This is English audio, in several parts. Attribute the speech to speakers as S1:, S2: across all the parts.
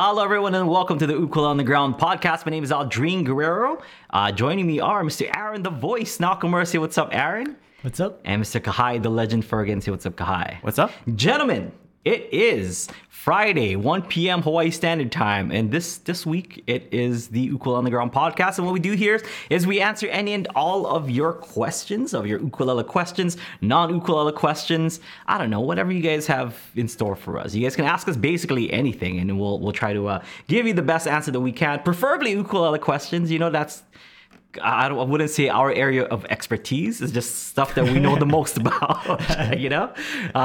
S1: Hello, everyone, and welcome to the Ukulele Underground podcast. My name is Aldrine Guerrero. Uh, joining me are Mr. Aaron the Voice Nakamura. Say what's up, Aaron?
S2: What's up?
S1: And Mr. Kahai the Legend Fergan. Say what's up, Kahai?
S3: What's up?
S1: Gentlemen, it is Friday, 1 p.m. Hawaii Standard Time, and this this week it is the Ukulele Underground podcast. And what we do here is we answer any and all of your questions, of your ukulele questions, non-ukulele questions. I don't know, whatever you guys have in store for us. You guys can ask us basically anything, and we'll we'll try to uh, give you the best answer that we can. Preferably ukulele questions. You know, that's I, I wouldn't say our area of expertise is just stuff that we know the most about. you know, uh,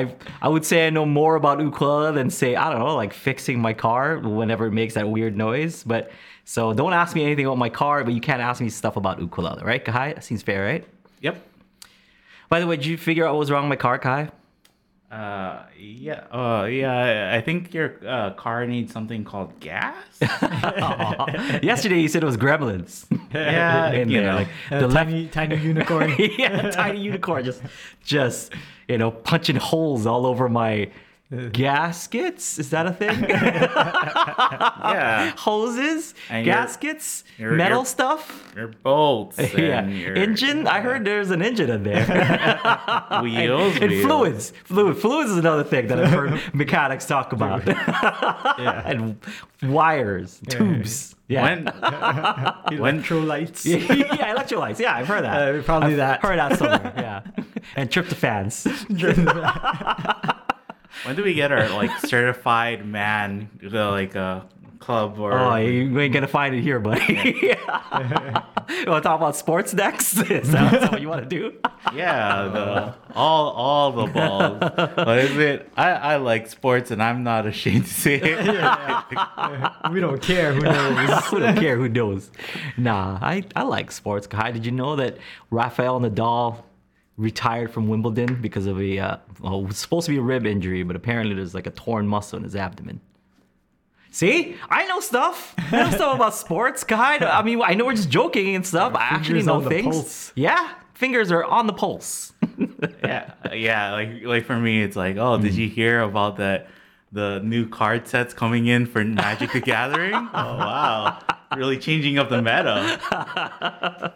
S1: I I would say I know more about ukulele than say I don't know like fixing my car whenever it makes that weird noise. But so don't ask me anything about my car, but you can't ask me stuff about ukulele, right? Kai, that seems fair, right?
S3: Yep.
S1: By the way, did you figure out what was wrong with my car, Kai?
S3: Uh, yeah. Uh, yeah. I think your uh, car needs something called gas.
S1: Yesterday you said it was gremlins.
S3: yeah.
S1: in
S3: you
S1: there,
S3: know.
S1: like
S2: A
S1: the left
S2: tiny, tiny unicorn.
S1: yeah, tiny unicorn just just you know punching holes all over my gaskets. Is that a thing?
S3: yeah.
S1: Hoses,
S3: And
S1: gaskets,
S3: your-
S1: metal
S3: your-
S1: stuff.
S3: Your bolts. And
S1: Yeah,
S3: Your
S1: engine. I heard there's an engine in there.
S3: wheels.
S1: and
S3: wheels.
S1: fluids. Fluid. Fluids is another thing that I've heard mechanics talk about. yeah. and wires, tubes. Yeah.
S3: When?
S2: Electrolytes.
S1: yeah, electrolytes. Yeah, I've heard that.
S2: Uh, probably
S1: I've
S2: that.
S1: Heard that somewhere. Yeah, and tryptophans.
S3: When do we get our like certified man, the, like uh, club or?
S1: Oh, you ain't gonna find it here, buddy. you want to talk about sports next? Is that, is that what you want to do?
S3: Yeah, the all all the balls. What is it? I I like sports, and I'm not ashamed to say it.
S2: we don't care. Who knows?
S1: I don't care who knows. Nah, I, I like sports. Kai, did you know that Rafael Nadal retired from Wimbledon because of a uh, well, it was supposed to be a rib injury, but apparently there's like a torn muscle in his abdomen. See, I know stuff. I know stuff about sports, Kai. I mean, I know we're just joking and stuff. I actually know
S2: on the
S1: things.
S2: pulse.
S1: Yeah, fingers are on the pulse.
S3: yeah, yeah. Like like for me, it's like, oh, did you hear about that? The new card sets coming in for Magic the Gathering. Oh wow, really changing up the meta.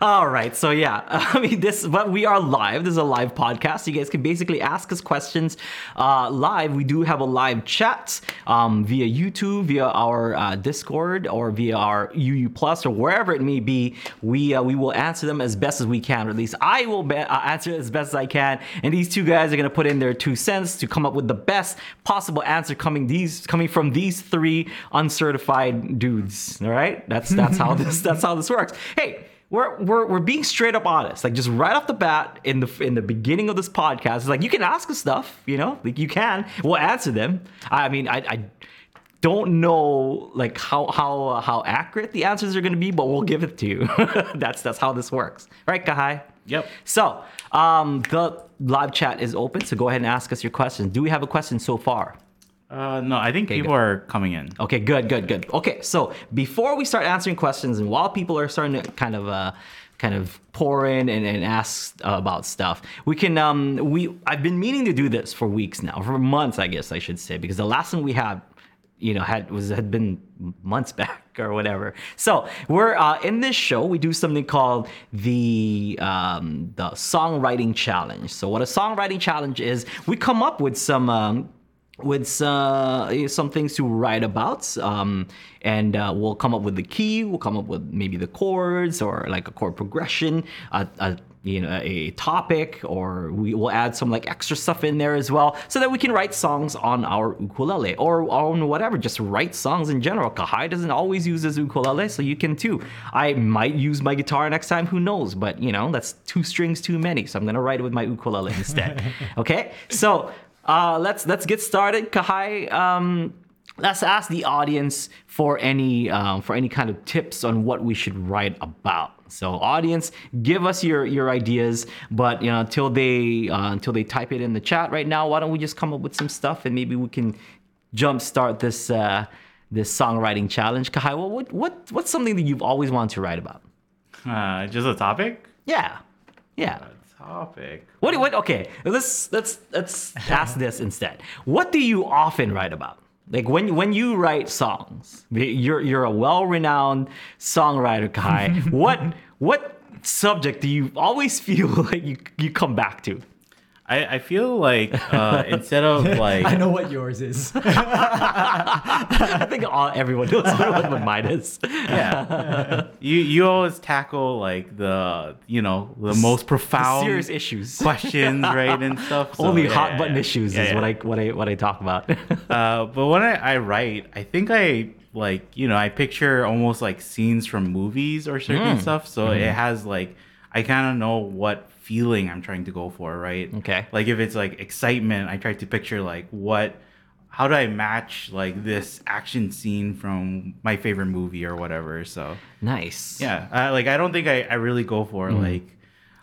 S1: All right, so yeah, I mean this, but we are live. This is a live podcast. You guys can basically ask us questions uh, live. We do have a live chat um, via YouTube, via our uh, Discord, or via our UU Plus, or wherever it may be. We uh, we will answer them as best as we can, or at least I will be- uh, answer as best as I can. And these two guys are gonna put in their two cents to come up with the best possible answer coming these coming from these three uncertified dudes. All right, that's that's how this that's how this works. Hey we're, we're we're being straight up honest. Like just right off the bat in the in the beginning of this podcast it's like you can ask us stuff you know? Like you can. We'll answer them. I mean i i don't know like how how uh, how accurate the answers are going to be but we'll give it to you. That's that's how this works. Right kahai
S3: Yep.
S1: so um the live chat is open so go ahead and ask us your questions. Do we have a question so far
S3: Uh, no, I think people
S1: good.
S3: are coming in.
S1: Okay, good, good, good. Okay, so before we start answering questions, and while people are starting to kind of uh, kind of pour in and, and ask uh, about stuff, we can um we I've been meaning to do this for weeks now, for months, I guess I should say, because the last one we had, you know, had was had been months back or whatever. So we're uh, in this show, we do something called the um, the songwriting challenge. So what a songwriting challenge is, we come up with some. Um, with uh, some things to write about. Um, and uh, we'll come up with the key. We'll come up with maybe the chords or like a chord progression, a, a you know a topic, or we will add some like extra stuff in there as well, so that we can write songs on our ukulele or on whatever. Just write songs in general. Kahai doesn't always use his ukulele, so you can too. I might use my guitar next time. Who knows? But you know that's two strings too many, so I'm gonna write it with my ukulele instead. okay, so. Uh, let's let's get started. Kahai, um, let's ask the audience for any um, for any kind of tips on what we should write about. So, audience, give us your your ideas. But you know, until they uh, until they type it in the chat right now, why don't we just come up with some stuff and maybe we can jumpstart this uh, this songwriting challenge. Kahai, what, what what what's something that you've always wanted to write about?
S3: Uh, just a topic.
S1: Yeah, yeah.
S3: Topic.
S1: What? What? Okay, let's let's let's ask this instead. What do you often write about? Like when when you write songs, you're you're a well-renowned songwriter, Kai. what what subject do you always feel like you you come back to?
S3: I, I feel like uh, instead of like
S2: I know what yours is.
S1: I think all everyone knows what, what mine is.
S3: yeah, you you always tackle like the you know the most profound
S1: Serious issues.
S3: questions, right, and stuff. So,
S1: Only
S3: yeah,
S1: hot
S3: yeah,
S1: button
S3: yeah.
S1: issues is what I what I what I talk about.
S3: Uh, but when I, I write, I think I like you know I picture almost like scenes from movies or certain
S1: Mm.
S3: stuff. So
S1: Mm-hmm.
S3: it has like I kind of know what feeling I'm trying to go for, right?
S1: Okay.
S3: Like if it's like excitement, I try to picture like what. How do I match like this action scene from my favorite movie or whatever? So
S1: nice.
S3: yeah, I, like I don't think I, I really go for
S1: Mm.
S3: like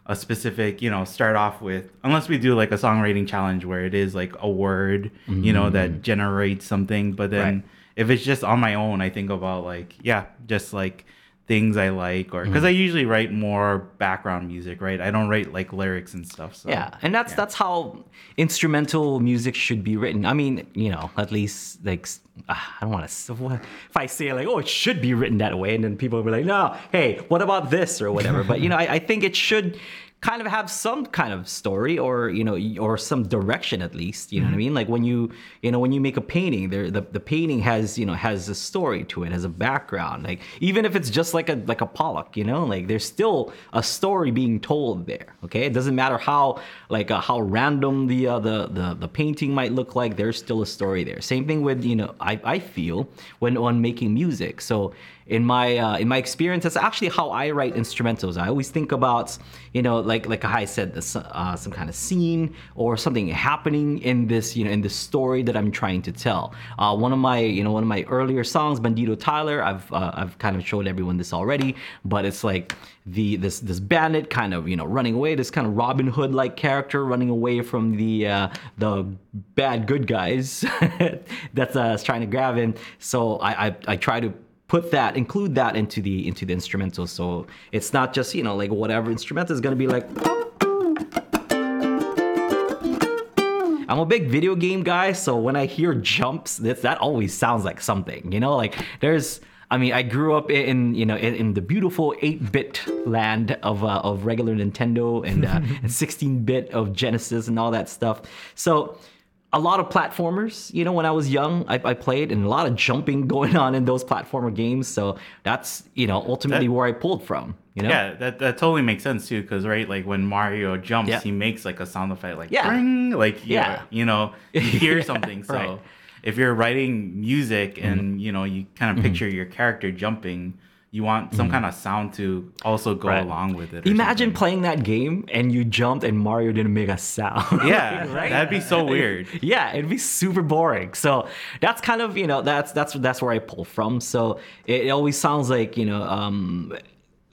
S3: a specific, you know, start off with unless we do like a songwriting challenge where it is like a word, you know, that generates something. But then
S1: Mm. Right.
S3: if it's just on my own, I think about like yeah, just like things I like or
S1: Mm.
S3: because I usually write more background music, right? I don't write like lyrics and stuff. So
S1: Yeah, and that's
S3: yeah.
S1: that's how instrumental music should be written. I mean, you know, at least like ah, I don't want to. If I say like, oh, it should be written that way, and then people will be like, no, hey, what about this or whatever. but you know, I, I think it should kind of have some kind of story or you know or some direction at least you know what i mean? Like when you you know when you make a painting there the, the painting has you know has a story to it has a background like even if it's just like a like a pollock you know? Like there's still a story being told there okay? It doesn't matter how like uh, how random the, uh, the the the painting might look like there's still a story there. Same thing with you know i i feel when on making music. So in my uh, in my experience that's actually how i write instrumentals. I always think about you know like like i said this uh, some kind of scene or something happening in this you know in this story that i'm trying to tell. Uh, one of my you know one of my earlier songs bandito tyler i've uh, i've kind of showed everyone this already but it's like the this this bandit kind of you know running away this kind of robin hood like character running away from the uh, the bad good guys that's uh, trying to grab him. So I, I i try to put that include that into the into the instrumental so it's not just you know like whatever instrumental is going to be like I'm a big video game guy, so when I hear jumps, that that always sounds like something. You know, like there's. I mean, I grew up in you know in, in the beautiful 8-bit land of uh, of regular Nintendo and uh, and 16-bit of Genesis and all that stuff. So a lot of platformers. You know, when I was young, I, I played and a lot of jumping going on in those platformer games. So that's you know ultimately
S3: That-
S1: where I pulled from. You know.
S3: Yeah, that, that totally makes sense too, because right, like when Mario jumps,
S1: Yeah.
S3: he makes like a sound effect, like
S1: Yeah.
S3: "Ring," like yeah,
S1: Yeah.
S3: you know, you hear
S1: Yeah,
S3: something. So
S1: right.
S3: if you're writing music
S1: Mm-hmm.
S3: and you know you kind of picture your character jumping, you want some kind of sound to also go.
S1: Right.
S3: along with it.
S1: Imagine
S3: something.
S1: playing that game and you jumped and Mario didn't make a sound.
S3: Yeah,
S1: Right?
S3: that'd be so weird.
S1: yeah, it'd be super boring. So that's kind of you know that's that's that's where I pull from. So it, it always sounds like you know um,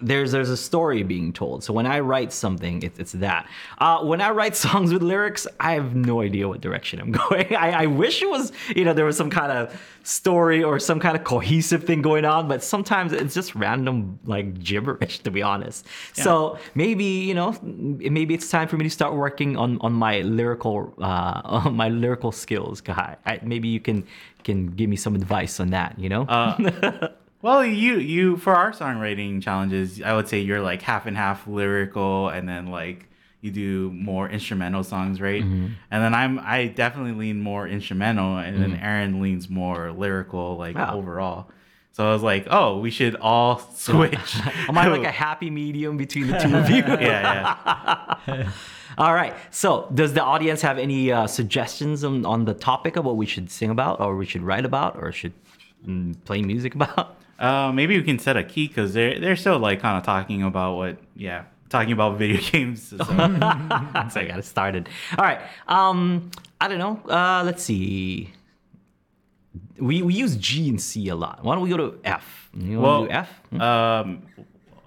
S1: there's there's a story being told. So when I write something, it's it's that. Uh, when I write songs with lyrics, I have no idea what direction I'm going. I, I wish it was you know there was some kind of story or some kind of cohesive thing going on, but sometimes it's just random like gibberish to be honest. So maybe you know maybe it's time for me to start working on on my lyrical uh, on my lyrical skills. I, maybe you can can give me some advice on that. You know.
S3: Uh, Well, you you for our songwriting challenges, I would say you're like half and half lyrical, and then like you do more instrumental songs, right?
S1: Mm-hmm.
S3: And then I'm I definitely lean more instrumental, and then Aaron leans more lyrical, like
S1: Wow.
S3: overall. So I was like, oh, we should all switch.
S1: Am I like a happy medium between the two of you?
S3: yeah, yeah.
S1: All right. So, does the audience have any uh, suggestions on, on the topic of what we should sing about, or we should write about, or should mm, play music about?
S3: Uh, maybe we can set a key because they're they're still like kind of talking about what, yeah, talking about video games. So.
S1: so I got it started. All right. Um, I don't know. Uh, let's see. We we use G and C a lot. Why don't we go to F? You want
S3: well,
S1: to do F? Hmm?
S3: um,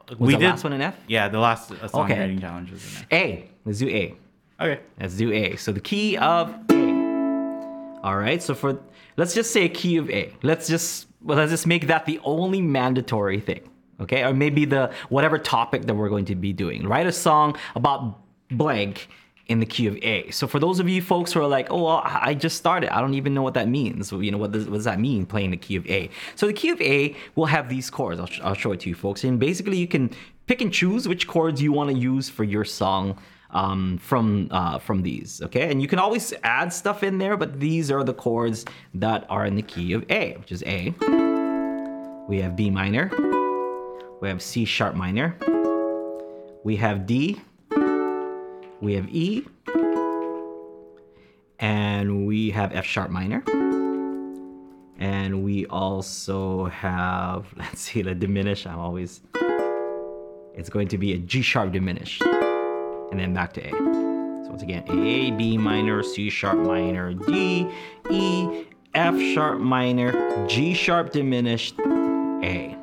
S1: Was
S3: we
S1: the
S3: did
S1: last one in F?
S3: Yeah, the last uh, songwriting
S1: Okay.
S3: challenge was in
S1: A. Let's do A.
S3: Okay.
S1: Let's do A. So the key of A. All right. So for let's just say key of A. Let's just well, let's just make that the only mandatory thing. Okay. Or maybe the whatever topic that we're going to be doing. Write a song about blank in the key of A. So for those of you folks who are like, oh, well, I just started, I don't even know what that means. You know, what does, what does that mean playing the key of A? So the key of A will have these chords. I'll, I'll show it to you folks. And basically you can pick and choose which chords you want to use for your song um, from uh, from these. Okay, and you can always add stuff in there, but these are the chords that are in the key of A, which is A. We have B minor. We have C sharp minor. We have D. We have E. And we have F sharp minor. And we also have, let's see, the diminish. I'm always, it's going to be a G sharp diminished. And then back to A. So once again, A, B minor, C sharp minor, D, E, F sharp minor, G sharp diminished, A.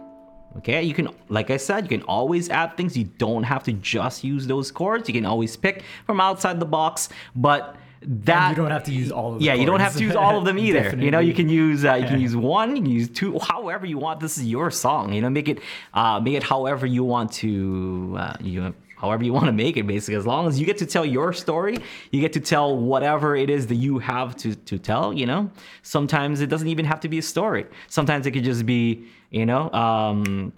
S1: Okay, you can, like I said, you can always add things. You don't have to just use those chords. You can always pick from outside the box, but that
S2: you don't have to use all of them.
S1: yeah, you don't have to use all of them either. you know, you can use uh, you can use one, you can use two, however you want. This is your song. You know, make it uh, make it however you want to uh, you however you want to make it. Basically, as long as you get to tell your story, you get to tell whatever it is that you have to to tell. You know, sometimes it doesn't even have to be a story. Sometimes it could just be you know. Um,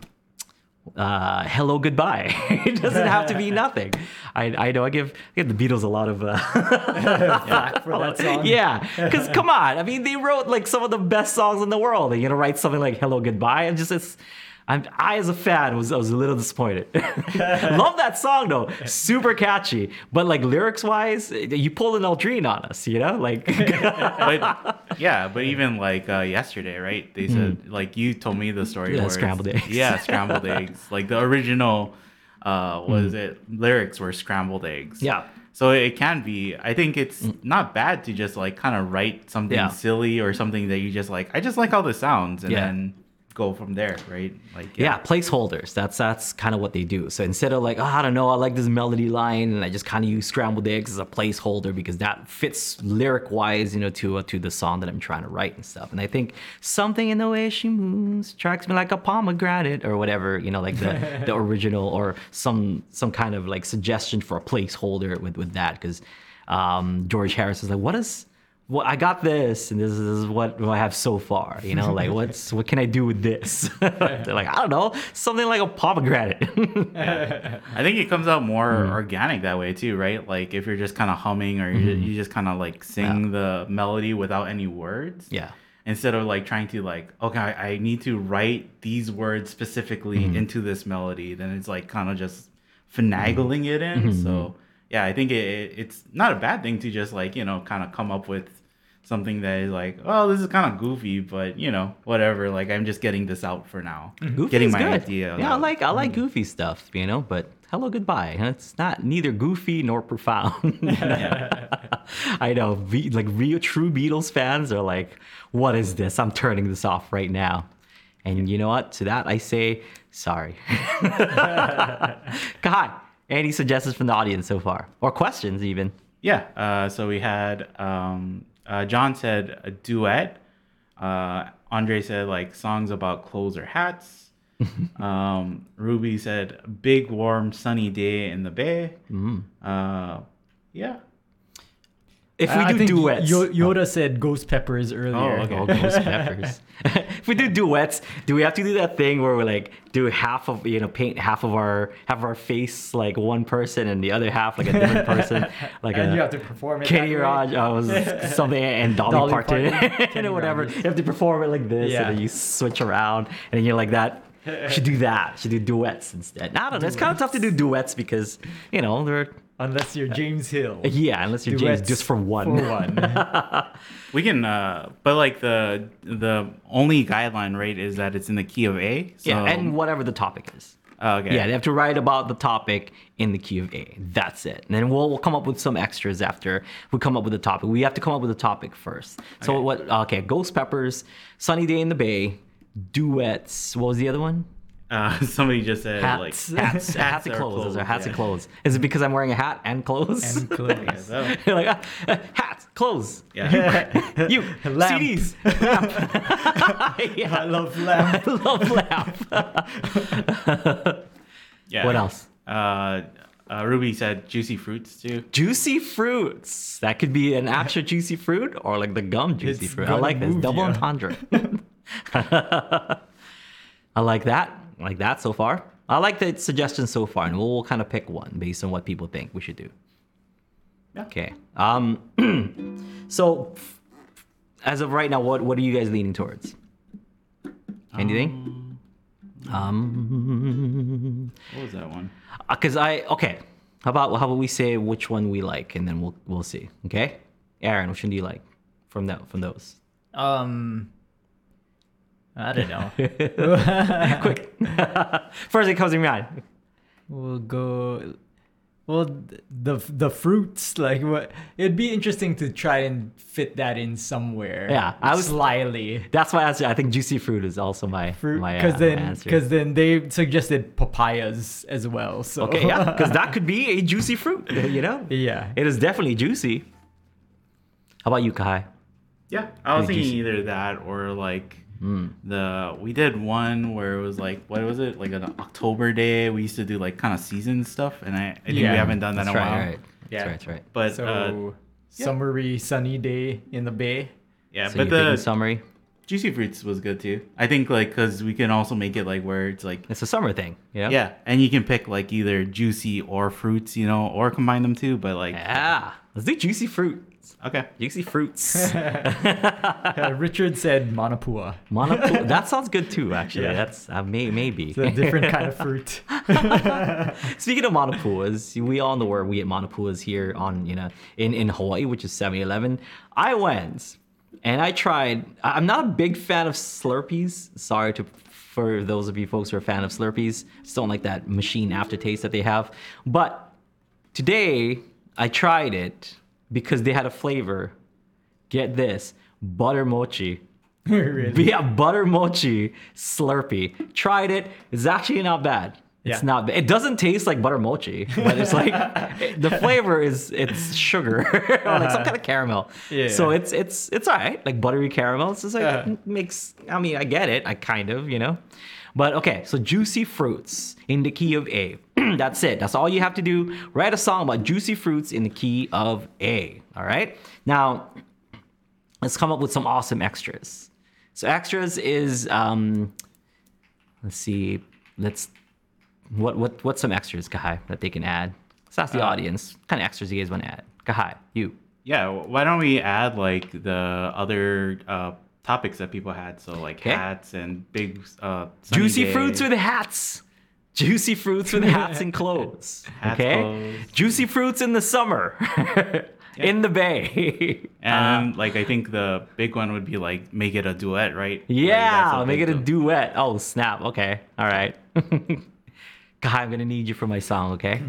S1: uh, hello, goodbye. it doesn't have to be nothing. I, I know I give, I give the Beatles a lot of uh,
S2: Flack for that song.
S1: yeah, because come on, I mean they wrote like some of the best songs in the world. And, you know, write something like "Hello Goodbye" and just it's. I'm, I, as a fan, was I was a little disappointed. Love that song though, super catchy. But like lyrics wise, you pulled an Aldrine on us, you know, like
S3: but yeah, but even like uh, yesterday, right? They said like you told me the story.
S1: Yeah,
S3: where
S1: scrambled eggs.
S3: Yeah, scrambled eggs. Like the original, uh, was
S1: Hmm.
S3: it lyrics were scrambled eggs.
S1: Yeah.
S3: So it can be. I think it's not bad to just like kind of write something
S1: Yeah.
S3: silly or something that you just like. I just like how this sounds, and
S1: Yeah.
S3: then go from there, right? Like
S1: yeah, placeholders. That's that's kind of what they do. So instead of like, oh, I don't know, I like this melody line, and I just kind of use scrambled eggs as a placeholder because that fits lyric wise, you know, to uh, to the song that I'm trying to write and stuff. And I think something in the way she moves tracks me like a pomegranate or whatever, you know, like the the original or some some kind of like suggestion for a placeholder with with that because um, George Harris is like, what is well, I got this, and this is what I have so far. You know, like what's what can I do with this? They're like, I don't know, something like a pomegranate.
S3: I think it comes out more
S1: Hmm.
S3: organic that way too, right? Like if you're just kind of humming or you, you just kind of like sing the melody without any words.
S1: Mm-hmm. yeah,
S3: Instead of like trying to like, okay, I I need to write these words specifically
S1: Mm-hmm.
S3: into this melody, then it's like kind of just finagling it in.
S1: Mm-hmm.
S3: So yeah, I think it, it, it's not a bad thing to just like you know kind of come up with something that is like, oh, this is kind of goofy, but you know whatever. Like I'm just getting this out for now, mm,
S1: Goofy
S3: getting my
S1: good.
S3: idea.
S1: Yeah, I like I like mm. goofy stuff, you know. But hello, goodbye. It's not neither goofy nor profound. I know, like real true Beatles fans are like, what is this? I'm turning this off right now. And you know what? To that I say sorry. God, any suggestions from the audience so far, or questions even?
S3: Yeah. Uh, so we had um, uh, John said a duet. Uh, Andre said like songs about clothes or hats. um, Ruby said big warm sunny day in the bay. Uh, yeah.
S1: If we
S2: I
S1: do duets,
S2: Yo- Yoda said ghost peppers earlier.
S3: Oh, okay.
S1: Oh, ghost peppers. if we do duets, do we have to do that thing where we like do half of you know paint half of our have our face like one person and the other half like a different person, like
S2: and
S1: a
S2: you have to perform it.
S1: Kenny. Raj uh, was something and Dolly,
S2: Dolly
S1: Parton,
S2: Parton,
S1: or whatever.
S2: Rogers.
S1: You have to perform it like this,
S2: Yeah.
S1: and then you switch around, and then you're like that. Should do that. Should do duets instead. I don't know. It's kind of tough to do duets because you know they're
S2: Unless you're James Hill.
S1: yeah, unless you're James
S2: Duets
S1: just for one.
S2: For one.
S3: We can, uh, but like the the only guideline right is that it's in the key of A. So,
S1: Yeah, and whatever the topic is.
S3: Oh, okay.
S1: Yeah, they have to write about the topic in the key of A. That's it. And then we'll, we'll come up with some extras after we come up with the topic. We have to come up with a topic first. So
S3: Okay.
S1: what? Okay, Ghost Peppers, Sunny Day in the Bay, duets. What was the other one?
S3: Uh, somebody just said
S1: Hats,
S3: like
S1: hats, hats and
S3: or
S1: clothes. Those are hats and clothes. Is it because I'm wearing a hat and clothes?
S2: and clothes.
S3: So,
S1: You're like ah, ah, hats, clothes.
S3: yeah.
S1: You
S2: Lamp.
S1: CDs. Lamp. yeah,
S2: I love lamp.
S1: I love lamp.
S3: yeah.
S1: What else?
S3: Uh, Uh, Ruby said juicy fruits too.
S1: Juicy fruits. That could be an actual juicy fruit or like the gum juicy
S2: It's
S1: fruit. I like this. Double
S2: ya.
S1: entendre. I like that. I like that so far. I like the suggestions so far, and we'll, we'll kind of pick one based on what people think we should do.
S3: Yeah.
S1: Okay. Um. so, as of right now, what what are you guys leaning towards? Anything? Um.
S3: What was that one?
S1: Because I okay. How about how about we say which one we like, and then we'll we'll see. Okay. Aaron, which one do you like from that from those?
S2: Um, I don't know.
S1: Quick. First thing comes to mind.
S2: we'll go. Well, the the fruits like what? It'd be interesting to try and fit that in somewhere.
S1: Yeah, I was-
S2: slyly
S1: That's why I answer. I think juicy fruit is also my
S2: fruit
S1: my, uh,
S2: because
S1: my
S2: then because then they suggested papayas as well. So
S1: okay, yeah, because that could be a juicy fruit. You know,
S2: yeah.
S1: it is definitely juicy. How about you, Kai?
S3: Yeah, I was
S1: Did
S3: thinking
S1: see-
S3: either that or like the we did one where it was like what was it like an October day? We used to do like kind of season stuff, and I, I think
S2: Yeah,
S3: we haven't done that
S1: That's
S3: in a
S1: right,
S3: while.
S1: right.
S2: Yeah.
S1: That's right, that's right.
S3: But
S2: So
S3: uh, yeah.
S2: summery sunny day in the bay.
S3: yeah,
S1: So
S3: but
S1: you're thinking
S3: the
S1: summary.
S3: juicy fruits was good too. I think like because we can also make it like where it's like
S1: It's a summer thing. Yeah.
S3: yeah, and you can pick like either juicy or fruits, you know, or combine them too. But like
S1: Yeah. Let's do juicy fruit.
S3: Okay,
S1: You see fruits.
S2: Uh, Richard said manapua.
S1: Manapua. that sounds good too. Actually,
S2: Yeah.
S1: that's uh, may maybe.
S2: It's a different kind of fruit.
S1: Speaking of manapuas, we all know where we get manapuas here on you know in in Hawaii, which is 7-Eleven. I went and I tried. I- I'm not a big fan of Slurpees. Sorry to for those of you folks who are a fan of Slurpees. Just don't like that machine aftertaste that they have. But today I tried it because they had a flavor. Get this, butter mochi.
S2: really.
S1: Yeah, butter mochi Slurpee. Tried it. It's actually not bad. It's
S2: Yeah.
S1: not bad. It doesn't taste like butter mochi, but it's like the flavor is it's sugar or like some uh-huh. kind of caramel.
S2: Yeah.
S1: So it's it's it's all right, like buttery caramel. It's just like
S2: Yeah.
S1: it makes. I mean, I get it. I kind of, you know. But okay, so juicy fruits in the key of A. That's it. That's all you have to do. Write a song about juicy fruits in the key of A. All right. Now, let's come up with some awesome extras. So extras is um let's see, let's what what what's some extras, Kahai, that they can add? Let's ask the
S3: Uh,
S1: audience. What kind of extras you guys want to add? Kahai, you.
S3: yeah. Why don't we add like the other uh, topics that people had? So like hats and big uh,
S1: Juicy
S3: day.
S1: fruits with hats. Juicy fruits with hats and clothes.
S3: Hats,
S1: okay?
S3: clothes.
S1: Juicy fruits in the summer. in the bay.
S3: And like I think the big one would be like make it a duet, right?
S1: Yeah,
S3: that's
S1: make it a duet. Oh, snap. Okay. All right. Kahai, I'm going to need you for my song, okay?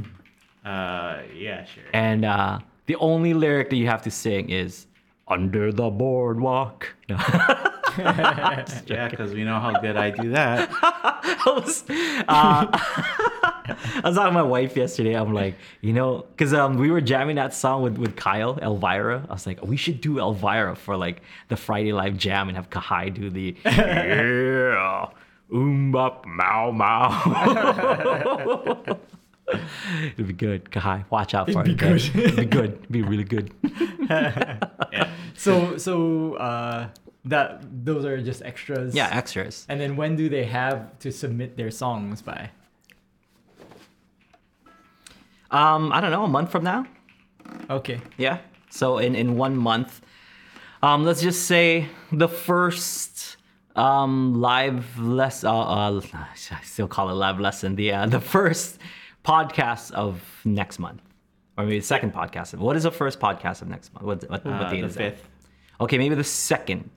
S3: Uh, yeah, sure.
S1: And uh, the only lyric that you have to sing is under the boardwalk. No.
S3: yeah, because we know how good I do that.
S1: I was, uh, I was talking to my wife yesterday. I'm like, you know, because um, we were jamming that song with, with Kyle, Elvira. I was like, we should do Elvira for like the Friday Live Jam and have Kahai do the yeah, oom bop mow mow. It'd be good, Kahai. Watch out for
S2: It'd
S1: it.
S2: be
S1: okay?
S2: good.
S1: It'd be good. It'd be really good.
S3: Yeah.
S2: So so uh that those are just extras.
S1: Yeah, extras.
S2: And then when do they have to submit their songs by?
S1: Um, I don't know, a month from now.
S2: Okay.
S1: Yeah. So in in one month, um, let's just say the first um live lesson. Uh, uh, I still call it live lesson. The uh, the first podcast of next month, or maybe the second podcast. Of, what is the first podcast of next month? What what, what
S3: Uh,
S1: date
S3: the
S1: is
S3: fifth.
S1: that? Okay, maybe the second.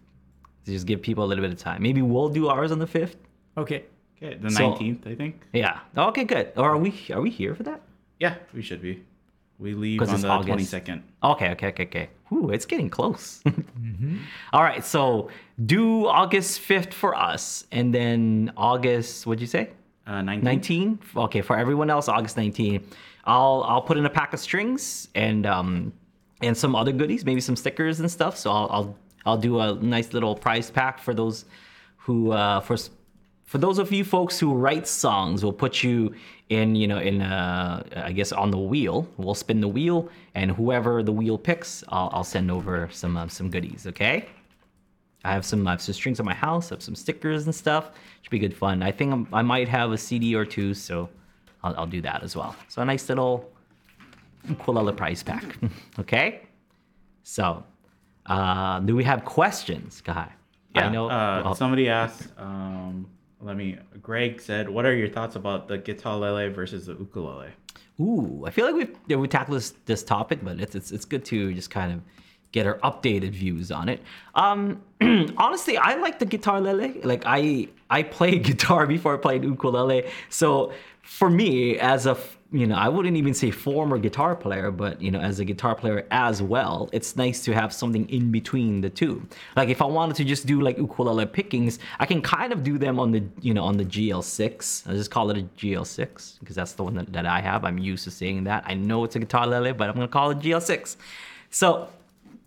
S1: To just give people a little bit of time. Maybe we'll do ours on the fifth.
S2: Okay.
S3: Okay, the
S1: So-
S3: nineteenth, I think.
S1: Yeah. Okay, good. Or are we are we here for that?
S3: Yeah, we should be. We leave on the twenty second.
S1: Okay, okay, okay, okay. Ooh, it's getting close. All right, so do August 5th for us, and then August, what'd you say?
S3: Uh, 19?
S1: 19? Okay, for everyone else, August 19. I'll I'll put in a pack of strings and um and some other goodies, maybe some stickers and stuff. So I'll I'll I'll do a nice little prize pack for those who uh for for those of you folks who write songs, we'll put you in, you know, in uh, I guess on the wheel. We'll spin the wheel, and whoever the wheel picks, I'll, I'll send over some uh, some goodies. Okay. I have some I have some strings at my house. I have some stickers and stuff. Should be good fun. I think I'm, i might have a CD or two, so I'll, I'll do that as well. So a nice little ukulele prize pack. okay. So, uh, do we have questions, Kai?
S3: Yeah.
S1: I know.
S3: Uh,
S1: well,
S3: somebody asked. Um, let me. Greg said, "What are your thoughts about the guitar lele versus the ukulele?"
S1: Ooh, I feel like we've yeah, we tackled this this topic, but it's it's it's good to just kind of get our updated views on it. Um, honestly, I like the guitar lele. Like I I played guitar before I played ukulele, so for me as a you know I wouldn't even say former guitar player, but you know as a guitar player as well, it's nice to have something in between the two. Like if I wanted to just do like ukulele pickings, I can kind of do them on the you know on the GL6. I just call it a GL6 because that's the one that, that I have. I'm used to saying that. I know it's a guitar lele, but I'm gonna call it GL6. So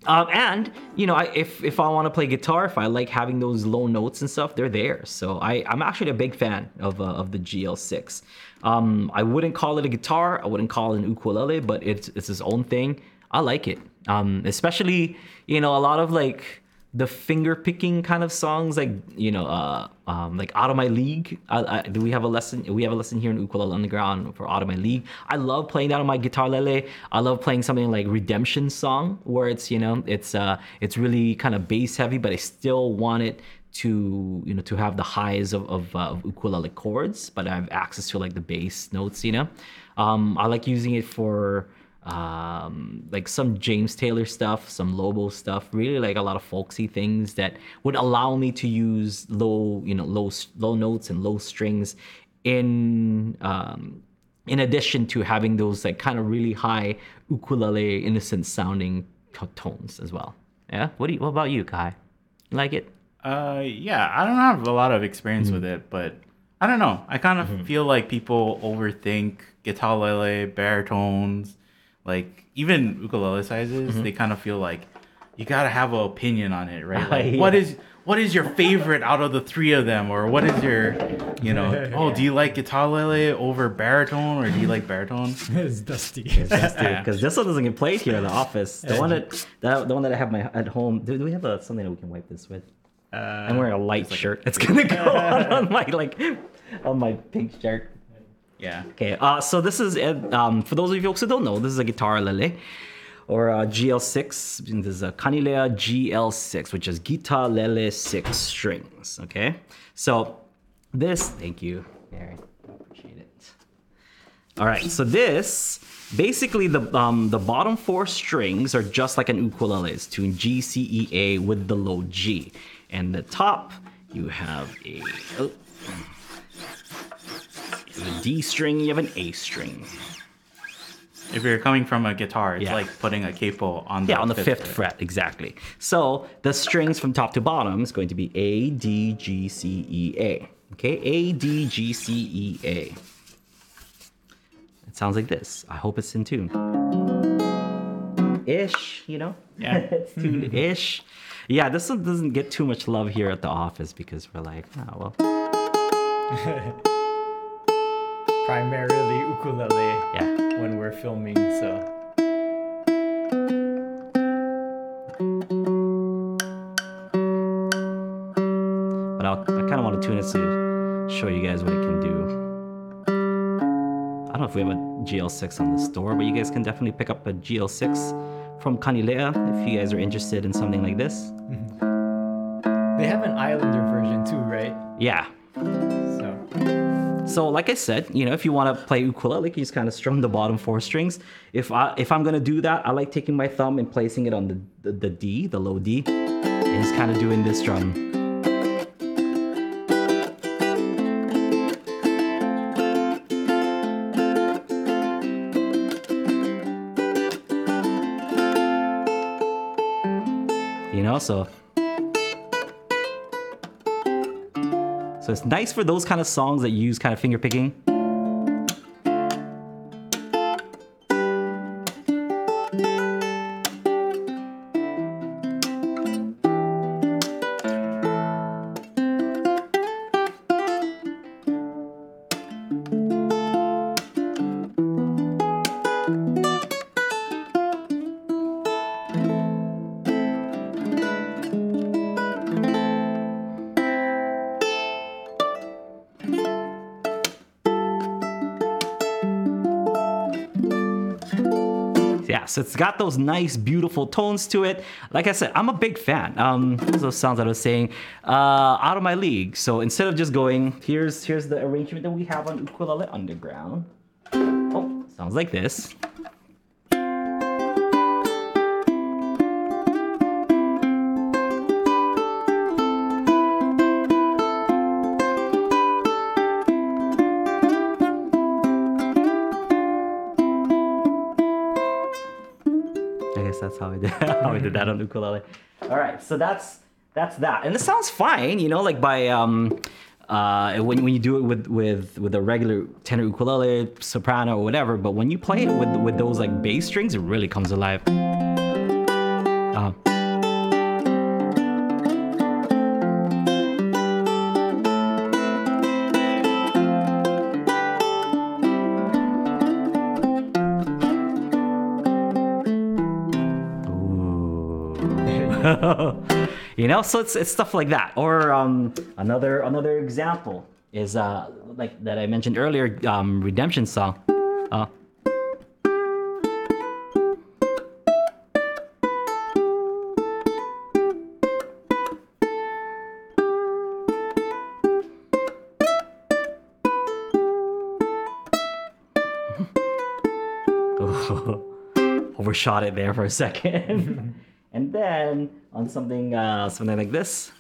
S1: um, and you know, I, if if I want to play guitar, if I like having those low notes and stuff, they're there. So I I'm actually a big fan of uh, of the GL6. Um, I wouldn't call it a guitar. I wouldn't call it an ukulele, but it's it's its own thing. I like it. Um, especially you know a lot of like the finger picking kind of songs, like you know, uh, um, like out of my league. I, I, do we have a lesson? We have a lesson here in Ukulele Underground for out of my league. I love playing that on my guitar lele. I love playing something like Redemption Song, where it's you know, it's uh, it's really kind of bass heavy, but I still want it to you know to have the highs of, of, uh, of ukulele chords, but I have access to like the bass notes. You know, um, I like using it for um, like some James Taylor stuff, some Lobo stuff, really like a lot of folksy things that would allow me to use low, you know, low low notes and low strings in um, in addition to having those like kind of really high ukulele innocent sounding t- tones as well. Yeah. What do you? What about you, Kai? You like it?
S3: Uh, yeah, I don't have a lot of experience
S1: Mm-hmm.
S3: with it, but I don't know. I kind of feel like people overthink guitar lele, baritones, like even ukulele sizes.
S1: Mm-hmm.
S3: They kind of feel like you gotta have an opinion on it, right? Like,
S1: Yeah.
S3: what is what is your favorite out of the three of them, or what is your, you know, oh, do you like guitar lele over baritone, or do you like baritone?
S2: it's dusty.
S1: Because this one doesn't get played here in the office. The one that, that the one that I have my at home. Do, do we have a, something that we can wipe this with?
S2: Uh,
S1: I'm wearing a light shirt. It's gonna go on, on my like on my pink shirt.
S3: Yeah.
S1: Okay, uh, so this is uh, um, for those of you folks who don't know, this is a guitar lele or a GL6. This is a Kanilea GL6, which is guitar lele six strings. Okay, so this, thank you, Mary, appreciate it. All right, so this basically the um, the bottom four strings are just like an ukulele. It's tuned G, C, E, A with the low G, and the top you have a. Oh, you have a D string, you have an A string.
S3: If you're coming from a guitar, it's
S1: Yeah.
S3: like putting a capo on the
S1: Yeah, on the fifth fret, exactly. So the strings from top to bottom is going to be A, D, G, C, E, A. Okay, A, D, G, C, E, A. It sounds like this. I hope it's in tune. Ish, you know?
S3: Yeah.
S1: it's tuned ish. Yeah, this one doesn't get too much love here at the office because we're like, oh, well,
S2: Primarily ukulele
S1: yeah.
S2: when we're filming, so.
S1: But I'll, I kind of want to tune it to show you guys what it can do. I don't know if we have a GL6 on the store, but you guys can definitely pick up a GL6 from Kanilea if you guys are interested in something like this. Mm-hmm.
S2: They have an Islander version too, right?
S1: Yeah.
S2: So.
S1: Like I said, you know, if you want to play ukulele, you just kind of strum the bottom four strings. If I if I'm gonna do that, I like taking my thumb and placing it on the the, the D, the low D, and just kind of doing this drum. You know, so it's nice for those kind of songs that use kind of finger picking. So it's got those nice, beautiful tones to it. Like I said, I'm a big fan. Um, those sounds that I was saying, uh, out of my league. So instead of just going, here's here's the arrangement that we have on Ukulele Underground. Oh, sounds like this. How I did how I did that on ukulele. All right, so that's that's that, and it sounds fine, you know, like by um, uh, when when you do it with with with a regular tenor ukulele, soprano, or whatever. But when you play it with with those like bass strings, it really comes alive. Uh, know, so it's it's stuff like that. Or um, another another example is uh like that I mentioned earlier, um, redemption song. Uh, overshot it there for a second. and then on something uh, something like this.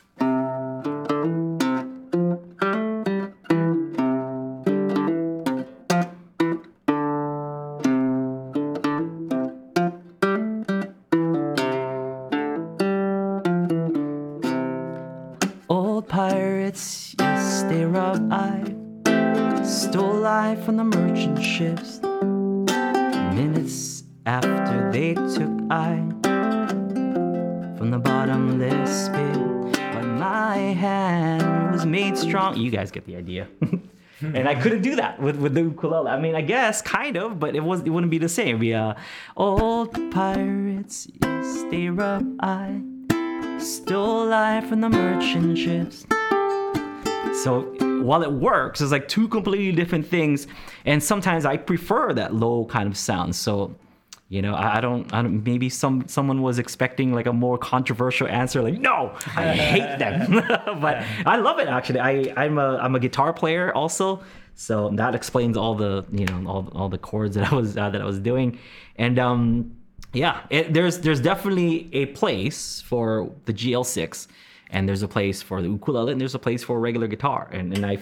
S1: Hand was made strong. You guys get the idea. and I couldn't do that with, with the ukulele. I mean, I guess kind of, but it was it wouldn't be the same. It'd uh, old pirates, yes, they robbed I, stole life from the merchant ships. So while it works, it's like two completely different things, and sometimes I prefer that low kind of sound. So, you know, I I don't, I don't. Maybe some someone was expecting like a more controversial answer, like no, I hate them, but I love it actually. I I'm a I'm a guitar player also, so that explains all the you know all all the chords that I was uh, that I was doing, and um yeah, it, there's there's definitely a place for the GL6 and there's a place for the ukulele and there's a place for regular guitar and and I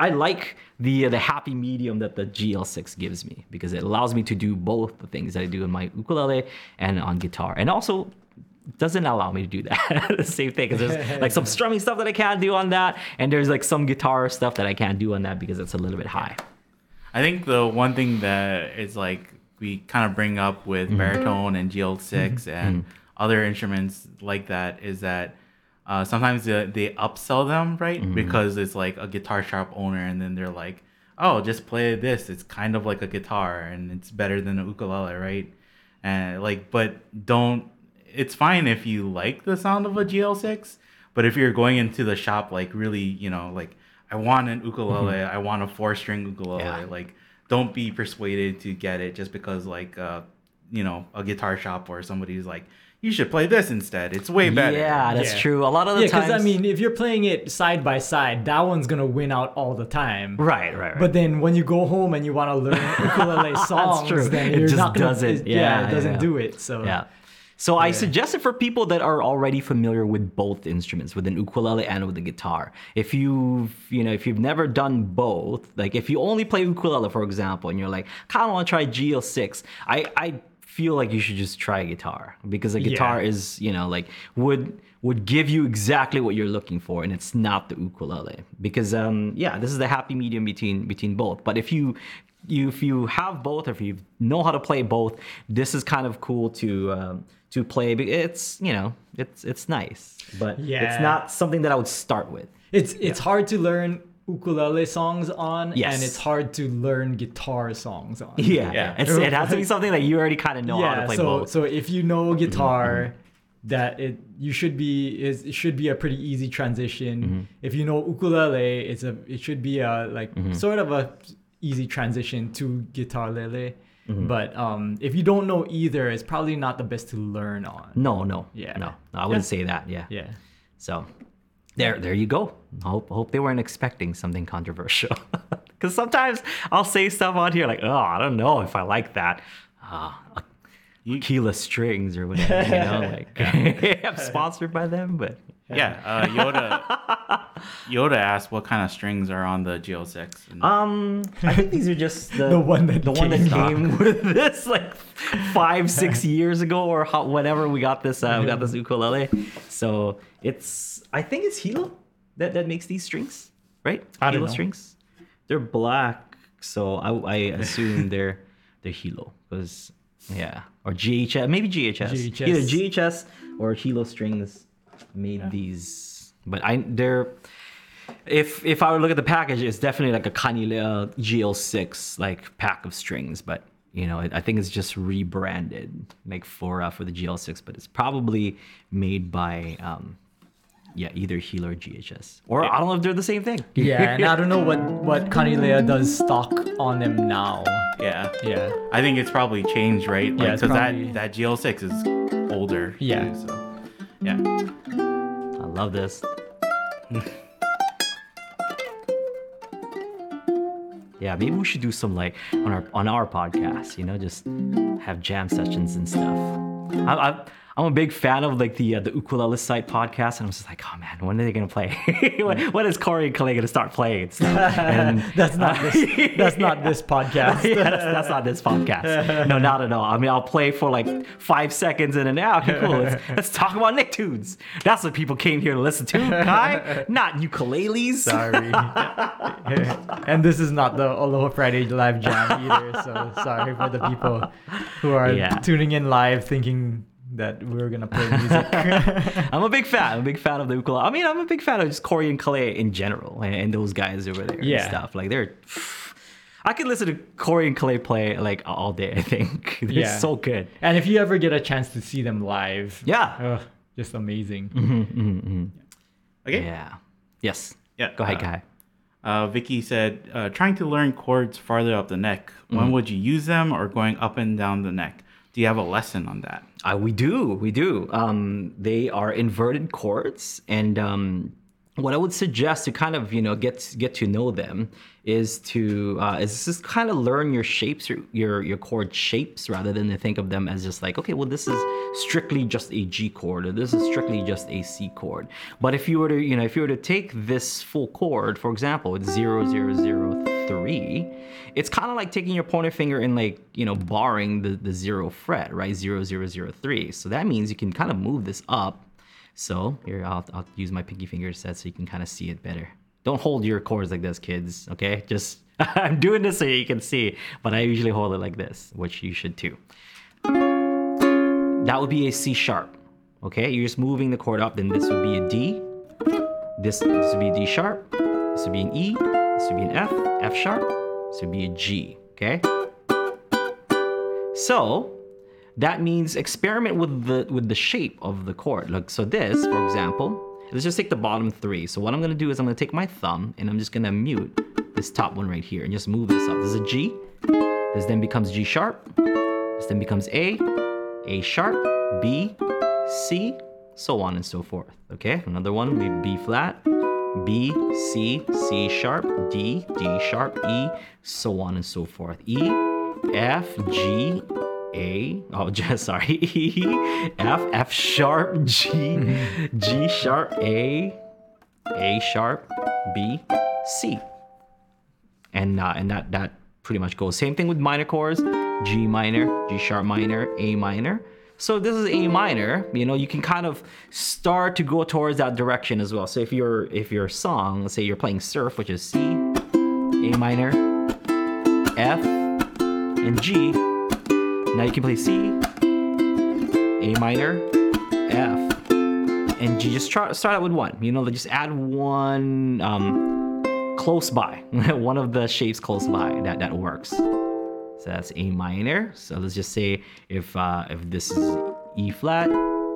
S1: I like the uh, the happy medium that the GL6 gives me because it allows me to do both the things that I do in my ukulele and on guitar. And also doesn't allow me to do that. The same thing because there's like some strumming stuff that I can't do on that and there's like some guitar stuff that I can't do on that because it's a little bit high.
S3: I think the one thing that is like we kind of bring up with
S1: Mm-hmm.
S3: baritone and GL6 mm-hmm. and mm-hmm. other instruments like that is that uh, sometimes they, they upsell them, right?
S1: Mm-hmm.
S3: Because it's like a guitar shop owner, and then they're like, "Oh, just play this. It's kind of like a guitar, and it's better than a ukulele, right?" And like, but don't. It's fine if you like the sound of a GL6, but if you're going into the shop like really, you know, like I want an ukulele, I want a four string ukulele,
S1: Mm-hmm. Yeah.
S3: like don't be persuaded to get it just because like uh you know a guitar shop or somebody's like you should play this instead it's way better
S1: yeah that's
S2: Yeah.
S1: true a lot of the
S2: Yeah, because
S1: times
S2: I mean, if you're playing it side by side, that one's gonna win out all the time.
S1: right right, right.
S2: But then when you go home and you want to learn ukulele songs,
S1: true.
S2: then
S1: It
S2: you're
S1: just
S2: not gonna,
S1: doesn't-
S2: it- yeah,
S1: yeah,
S2: it doesn't
S1: yeah.
S2: do it. So
S1: Yeah. So I suggest it for people that are already familiar with both instruments, with an ukulele and with the guitar. If you've, you know, if you've never done both, like if you only play ukulele, for example, and you're like, I kind of want to try GL6, I, I feel like you should just try a guitar because a guitar
S2: Yeah.
S1: is, you know, like would would give you exactly what you're looking for, and it's not the ukulele because, um, yeah, this is the happy medium between between both. But if you you if you have both or if you know how to play both this is kind of cool to um, to play Be- it's you know it's it's nice but
S2: Yeah.
S1: it's not something that i would start with
S2: it's it's hard to learn ukulele songs on,
S1: Yes.
S2: and it's hard to learn guitar songs on.
S1: yeah,
S3: Yeah.
S1: It's, it has to be something that you already kind of know how to play
S2: so
S1: both Mm-hmm.
S2: so if you know guitar, that it you should be is it should be a pretty easy transition.
S1: Mm-hmm.
S2: If you know ukulele, it's a it should be a like sort of a easy transition to guitar lele. But um, if you don't know either, it's probably not the best to learn on.
S1: No, no,
S2: Yeah.
S1: no, no, I wouldn't
S2: Yeah.
S1: say that. Yeah.
S2: Yeah.
S1: So there, there you go. Hope, hope they weren't expecting something controversial. Because sometimes I'll say stuff on here like, oh, I don't know if I like that. Uh, Aquila strings or whatever, you know, like I'm sponsored by them, but
S3: Yeah, uh, Yoda. Yoda asked what kind of strings are on the GL6. And
S1: um, I think these are just the,
S2: The one that
S1: the one that
S2: came
S1: came with this like five, six years ago or how, whenever we got this, uh, we got this ukulele. So it's, I think it's Hilo that, that makes these strings, right?
S2: I don't
S1: Hilo
S2: know.
S1: strings. They're black, so I, I assume they're they're Hilo because yeah, or GHS, maybe GHS,
S2: GHS.
S1: either GHS or Hilo strings made these. But I they're if if I were to look at the package, it's definitely like a Kanilea GL6 like pack of strings, but you know, I think it's just rebranded like for uh, for the GL6, but it's probably made by um yeah, either Hilo or GHS. Or I don't know if they're the same thing.
S2: Yeah, and I don't know what what Kanilea does stock on them now.
S3: yeah,
S2: Yeah.
S3: I think it's probably changed, right? Like,
S2: Yeah, it's
S3: because
S2: probably-
S3: that that GL6 is older. too,
S2: Yeah.
S3: so yeah.
S1: I love this. yeah, maybe we should do some like on our on our podcast. You know, just have jam sessions and stuff. I, I, I'm a big fan of like the uh, the ukulele site podcast, and I'm just like, oh man, when are they gonna play? when, when is Corey and Clay gonna start playing stuff? And
S2: That's not this. That's not this podcast.
S1: yeah, that's, that's not this podcast. No, not at all. I mean, I'll play for like five seconds in and then, yeah, okay, cool. Let's, let's talk about Nicktoons. That's what people came here to listen to, Kai. Not ukuleles.
S2: Sorry. and this is not the Aloha Friday live jam either. So sorry for the people who are
S1: Yeah.
S2: tuning in live thinking that we're gonna play music.
S1: I'm a big fan. I'm a big fan of the ukulele. I mean, I'm a big fan of just Corey and Clay in general and, and those guys over there
S2: Yeah.
S1: and stuff. Like, they're. I could listen to Corey and Clay play like all day, I think. They're
S2: Yeah.
S1: so good.
S2: and if you ever get a chance to see them live,
S1: Yeah.
S2: ugh, just amazing.
S3: Okay.
S1: Yeah. Yes.
S3: Yeah,
S1: Go ahead,
S3: uh,
S1: Kai.
S3: Uh, Vicky said, uh, trying to learn chords farther up the neck.
S1: Mm-hmm.
S3: When would you use them or going up and down the neck? Do you have a lesson on that?
S1: Uh, we do, we do. Um, they are inverted chords, and um, what I would suggest to kind of you know get get to know them is to uh, is just kind of learn your shapes, your, your your chord shapes, rather than to think of them as just like okay, well this is strictly just a G chord, or this is strictly just a C chord. But if you were to you know if you were to take this full chord, for example, it's zero zero zero three, it's kind of like taking your pointer finger and like you know barring the the zero fret, right? Zero zero zero three. So that means you can kind of move this up. So here I'll I'll use my pinky finger set so you can kind of see it better. Don't hold your chords like this, kids. Okay, just I'm doing this so you can see, but I usually hold it like this, which you should too. That would be a C sharp. Okay, you're just moving the chord up. Then this would be a D. This this would be a D sharp. This would be an E. This would be an F. F sharp. This would be a G. Okay. So that means experiment with the with the shape of the chord. Look, so this, for example, let's just take the bottom three. So what I'm gonna do is I'm gonna take my thumb and I'm just gonna mute this top one right here and just move this up. This is a G. This then becomes G sharp. This then becomes A, A sharp, B, C, so on and so forth. Okay, another one would be B flat, B, C, C sharp, D, D sharp, E, so on and so forth. E, F, G, A, oh, just sorry, E, F, F sharp, G, G sharp, A, A sharp, B, C and uh, and that that pretty much goes. Same thing with minor chords: G minor, G sharp minor, A minor. So this is A minor. You know, you can kind of start to go towards that direction as well. So if your if your song, let's say you're playing surf, which is C, A minor, F, and G. Now you can play C, A minor, F, and G. Just try, start out with one. You know, just add one. Um, close by, one of the shapes close by that, that works. So that's A minor. So let's just say if uh, if this is E flat,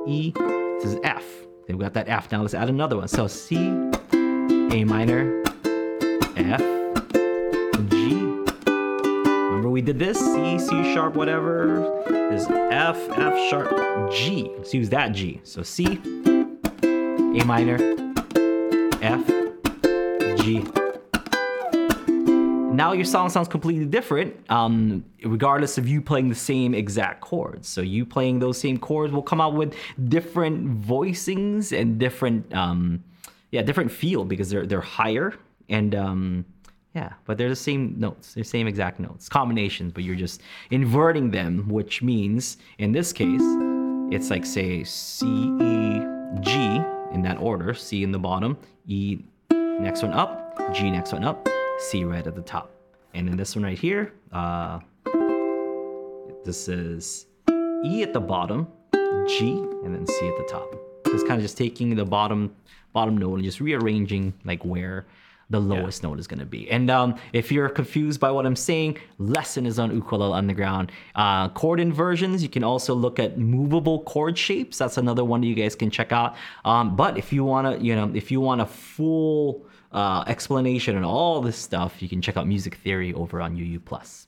S1: E, this is F. Then we got that F. Now let's add another one. So C, A minor, F, G. Remember we did this C, C sharp, whatever. There's F, F sharp, G. Let's use that G. So C, A minor, F, G. Now your song sounds completely different, um, regardless of you playing the same exact chords. So you playing those same chords will come out with different voicings and different, um, yeah, different feel because they're they're higher and um, yeah, but they're the same notes, the same exact notes, combinations, but you're just inverting them, which means in this case, it's like say C E G in that order, C in the bottom, E next one up, G next one up, C right at the top. And then this one right here, uh, this is E at the bottom, G, and then C at the top. So it's kind of just taking the bottom bottom note and just rearranging like where the lowest note is going to be. And um, if you're confused by what I'm saying, lesson is on Ukulele Underground. Uh, chord inversions, you can also look at movable chord shapes. That's another one that you guys can check out. Um, but if you want to, you know, if you want a full uh, explanation and all this stuff, you can check out Music Theory over on UU Plus.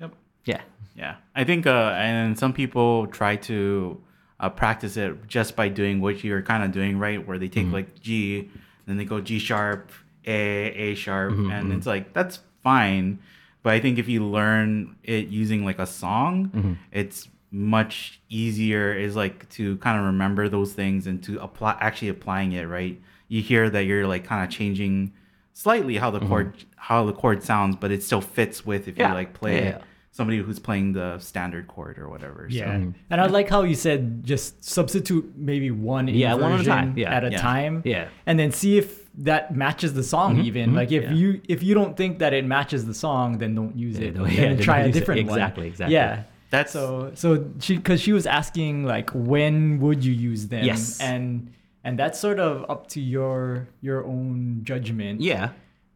S3: Yep.
S1: Yeah.
S3: Yeah, I think, uh, and some people try to uh, practice it just by doing what you're kind of doing, right? Where they take
S1: Mm-hmm.
S3: like G, then they go G sharp, A, A sharp,
S1: Mm-hmm,
S3: and it's like that's fine. But I think if you learn it using like a song,
S1: Mm-hmm.
S3: it's much easier. Is like to kind of remember those things and to apply actually applying it, right? You hear that you're like kind of changing slightly how the mm-hmm. chord how the chord sounds, but it still fits with if
S1: Mm-hmm. Yeah.
S3: you like play
S1: Yeah.
S3: it somebody who's playing the standard chord or whatever.
S2: Yeah,
S3: So,
S2: and I like how you said just substitute maybe one
S1: Yeah, one at a time. Yeah.
S2: at a
S3: Yeah.
S2: time.
S1: Yeah.
S2: and then see if that matches the song. Mm-hmm. Even mm-hmm. like if
S3: yeah.
S2: you if you don't think that it matches the song, then don't use it.
S1: don't- yeah, then
S2: try a
S1: use it.
S2: different one.
S1: Exactly, exactly.
S2: Yeah.
S3: That's-
S2: so so she because she was asking like when would you use them?
S1: Yes.
S2: and and that's sort of up to your your own judgment.
S1: Yeah.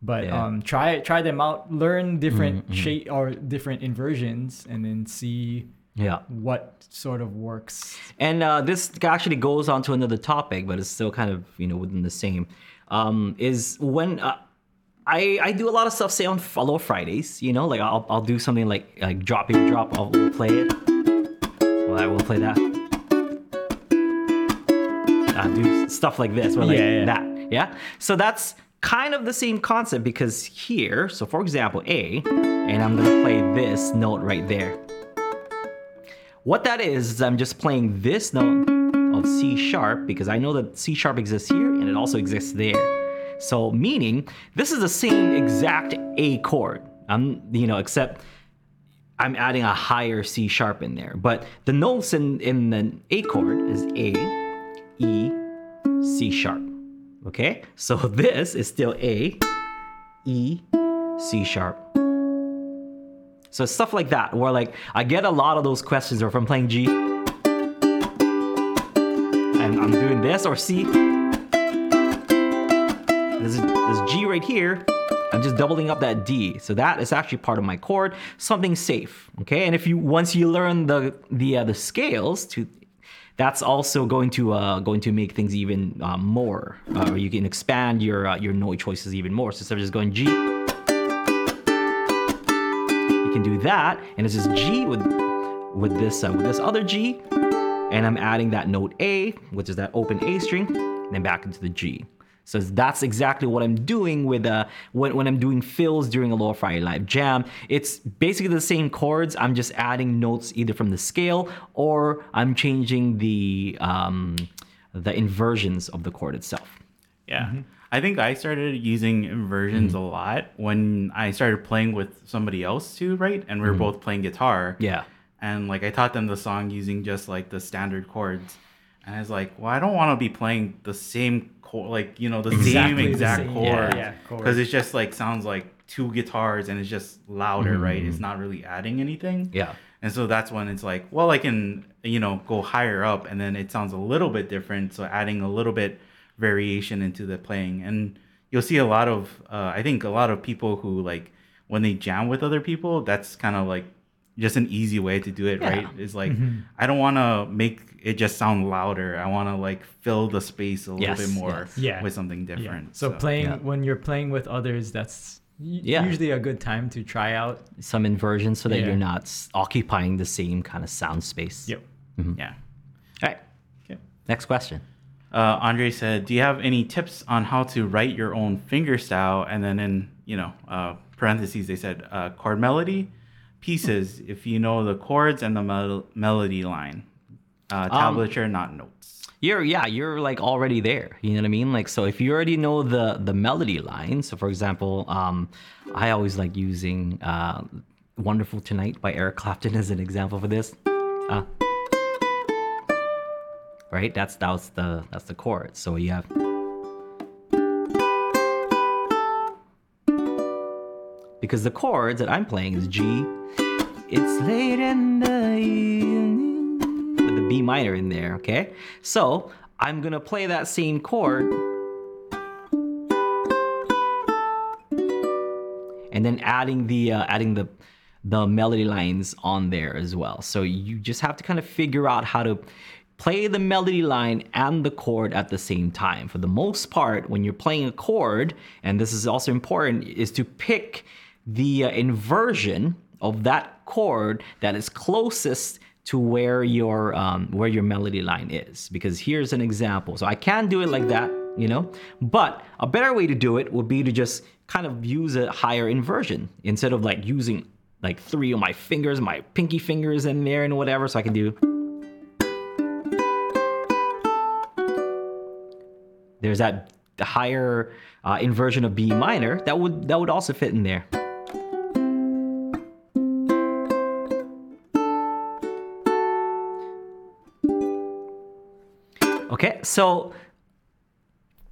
S2: But
S1: Yeah. Mm-hmm,
S2: um, try try them out, learn different shape or different inversions, and then see
S1: Yeah.
S2: what sort of works.
S1: And uh, this actually goes on to another topic, but it's still kind of you know within the same. Um, is when uh, I I do a lot of stuff say on Follow Fridays. You know, like I'll I'll do something like like drop your drop. I'll we'll play it. Well, I will play that. Uh, do stuff like this, or like
S2: Yeah, yeah.
S1: that. Yeah. So that's kind of the same concept because here, so for example, A, and I'm gonna play this note right there. What that is, is I'm just playing this note of C sharp because I know that C sharp exists here and it also exists there. So meaning this is the same exact A chord. I'm, you know, except I'm adding a higher C sharp in there. But the notes in, in the A chord is A, E, C sharp. Okay? So this is still A, E, C sharp. So stuff like that, where like I get a lot of those questions, or if I'm playing G, and I'm doing this, or C. This is this G right here. I'm just doubling up that D. So that is actually part of my chord, something safe. Okay, and if you once you learn the the uh, the scales to that's also going to uh, going to make things even uh, more. Uh, you can expand your uh, your note choices even more. So instead of just going G, you can do that, and it's just G with with this uh, with this other G, and I'm adding that note A, which is that open A string, and then back into the G. So that's exactly what I'm doing with uh when, when I'm doing fills during a Aloha Friday Live Jam. It's basically the same chords. I'm just adding notes either from the scale or I'm changing the um, the inversions of the chord itself.
S3: yeah. I think I started using inversions
S1: Mm-hmm.
S3: a lot when I started playing with somebody else too, right? And we were both playing guitar.
S1: Mm-hmm. Yeah.
S3: And like I taught them the song using just like the standard chords. And I was like, well, I don't want to be playing the same chord, like, you know, the
S2: Exactly
S3: same
S2: the
S3: exact
S2: same-
S3: chord.
S2: yeah, yeah.
S3: Because it's just like sounds like two guitars and it's just louder, right? It's not really adding anything.
S1: Mm-hmm. Yeah.
S3: And so that's when it's like, well, I can, you know, go higher up and then it sounds a little bit different. So adding a little bit variation into the playing. And you'll see a lot of, uh, I think a lot of people who like, when they jam with other people, that's kind of like just an easy way to do it,
S1: Yeah.
S3: right? It's like, I don't want to make it just sound louder. I want to like fill the space a little
S1: Yes,
S3: bit more
S1: yes.
S2: Yeah.
S3: with something
S2: Yeah.
S3: different.
S2: So, playing
S1: Yeah.
S2: when you're playing with others, that's
S1: Yeah.
S2: Usually a good time to try out.
S1: some inversion so that
S2: Yeah.
S1: you're not s- occupying the same kind of sound space. Yep.
S3: Yeah.
S1: All right.
S3: Okay.
S1: Next question.
S3: Uh, Andre said, "Do you have any tips on how to write your own finger style?" And then in you know uh, parentheses they said uh, chord melody pieces if you know the chords and the mel- melody line. Uh, tablature, not notes.
S1: You're yeah, you're like already there. You know what I mean? Like so if you already know the the melody line, so for example, um I always like using uh Wonderful Tonight by Eric Clapton as an example for this. Uh Right? That's that's the that's the chord. So you have because the chords that I'm playing is G. It's late in the the B minor in there, okay? So I'm gonna play that same chord and then adding the uh, adding the the melody lines on there as well. So you just have to kind of figure out how to play the melody line and the chord at the same time. For the most part, when you're playing a chord, and this is also important, is to pick the uh, inversion of that chord that is closest to where your um, where your melody line is. Because here's an example. So I can do it like that, you know, but a better way to do it would be to just kind of use a higher inversion instead of like using like three of my fingers, my pinky fingers in there and whatever. So I can do. There's that higher uh, inversion of B minor that would that would also fit in there. Okay, so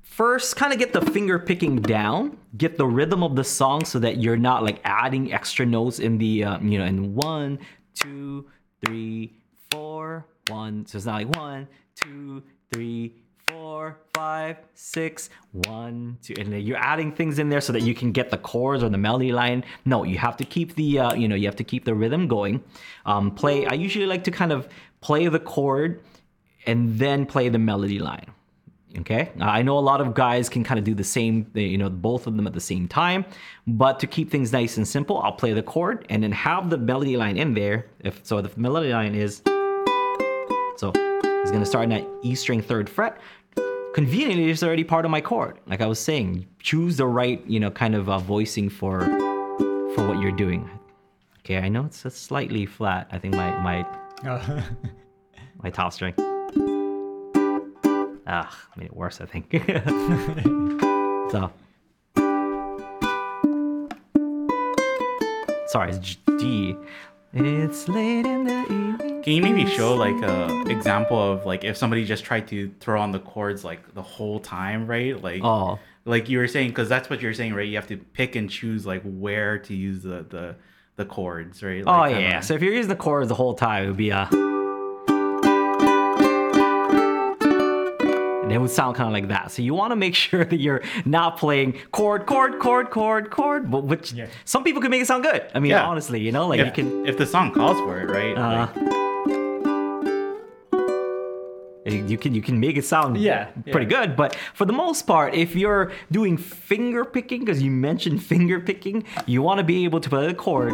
S1: first kind of get the finger picking down, get the rhythm of the song so that you're not like adding extra notes in the uh, you know in one, two, three, four, one. So it's not like one, two, three, four, five, six, one, two, and then you're adding things in there so that you can get the chords or the melody line. No, you have to keep the uh, you know you have to keep the rhythm going. Um, play. I usually like to kind of play the chord and then play the melody line. Okay, Now, I know a lot of guys can kind of do the same, you know, both of them at the same time. But to keep things nice and simple, I'll play the chord and then have the melody line in there. If so, the melody line is so it's gonna start in that E string third fret. Conveniently, it's already part of my chord. Like I was saying, choose the right, you know, kind of uh, voicing for for what you're doing. Okay, I know it's, slightly flat. I think my my my top string. Ah, made it worse, I think. so. Sorry, it's G. It's late in the evening.
S3: Can you maybe show like a example of like if somebody just tried to throw on the chords like the whole time, right? Like
S1: Oh.
S3: like you were saying because that's what you're saying, right? You have to pick and choose like where to use the the the chords, right?
S1: Oh yeah.
S3: kinda-
S1: So if you're using the chords the whole time, it would be a. And it would sound kind of like that. So you want to make sure that you're not playing chord, chord, chord, chord, chord. But which
S2: Yeah.
S1: some people can make it sound good. I mean,
S3: Yeah.
S1: honestly, you know, like
S3: if,
S1: you can.
S3: if the song calls for it, right?
S1: Uh,
S3: Like,
S1: you can you can make it sound
S2: Yeah,
S1: pretty good but for the most part if you're doing finger picking because you mentioned finger picking you want to be able to play the chord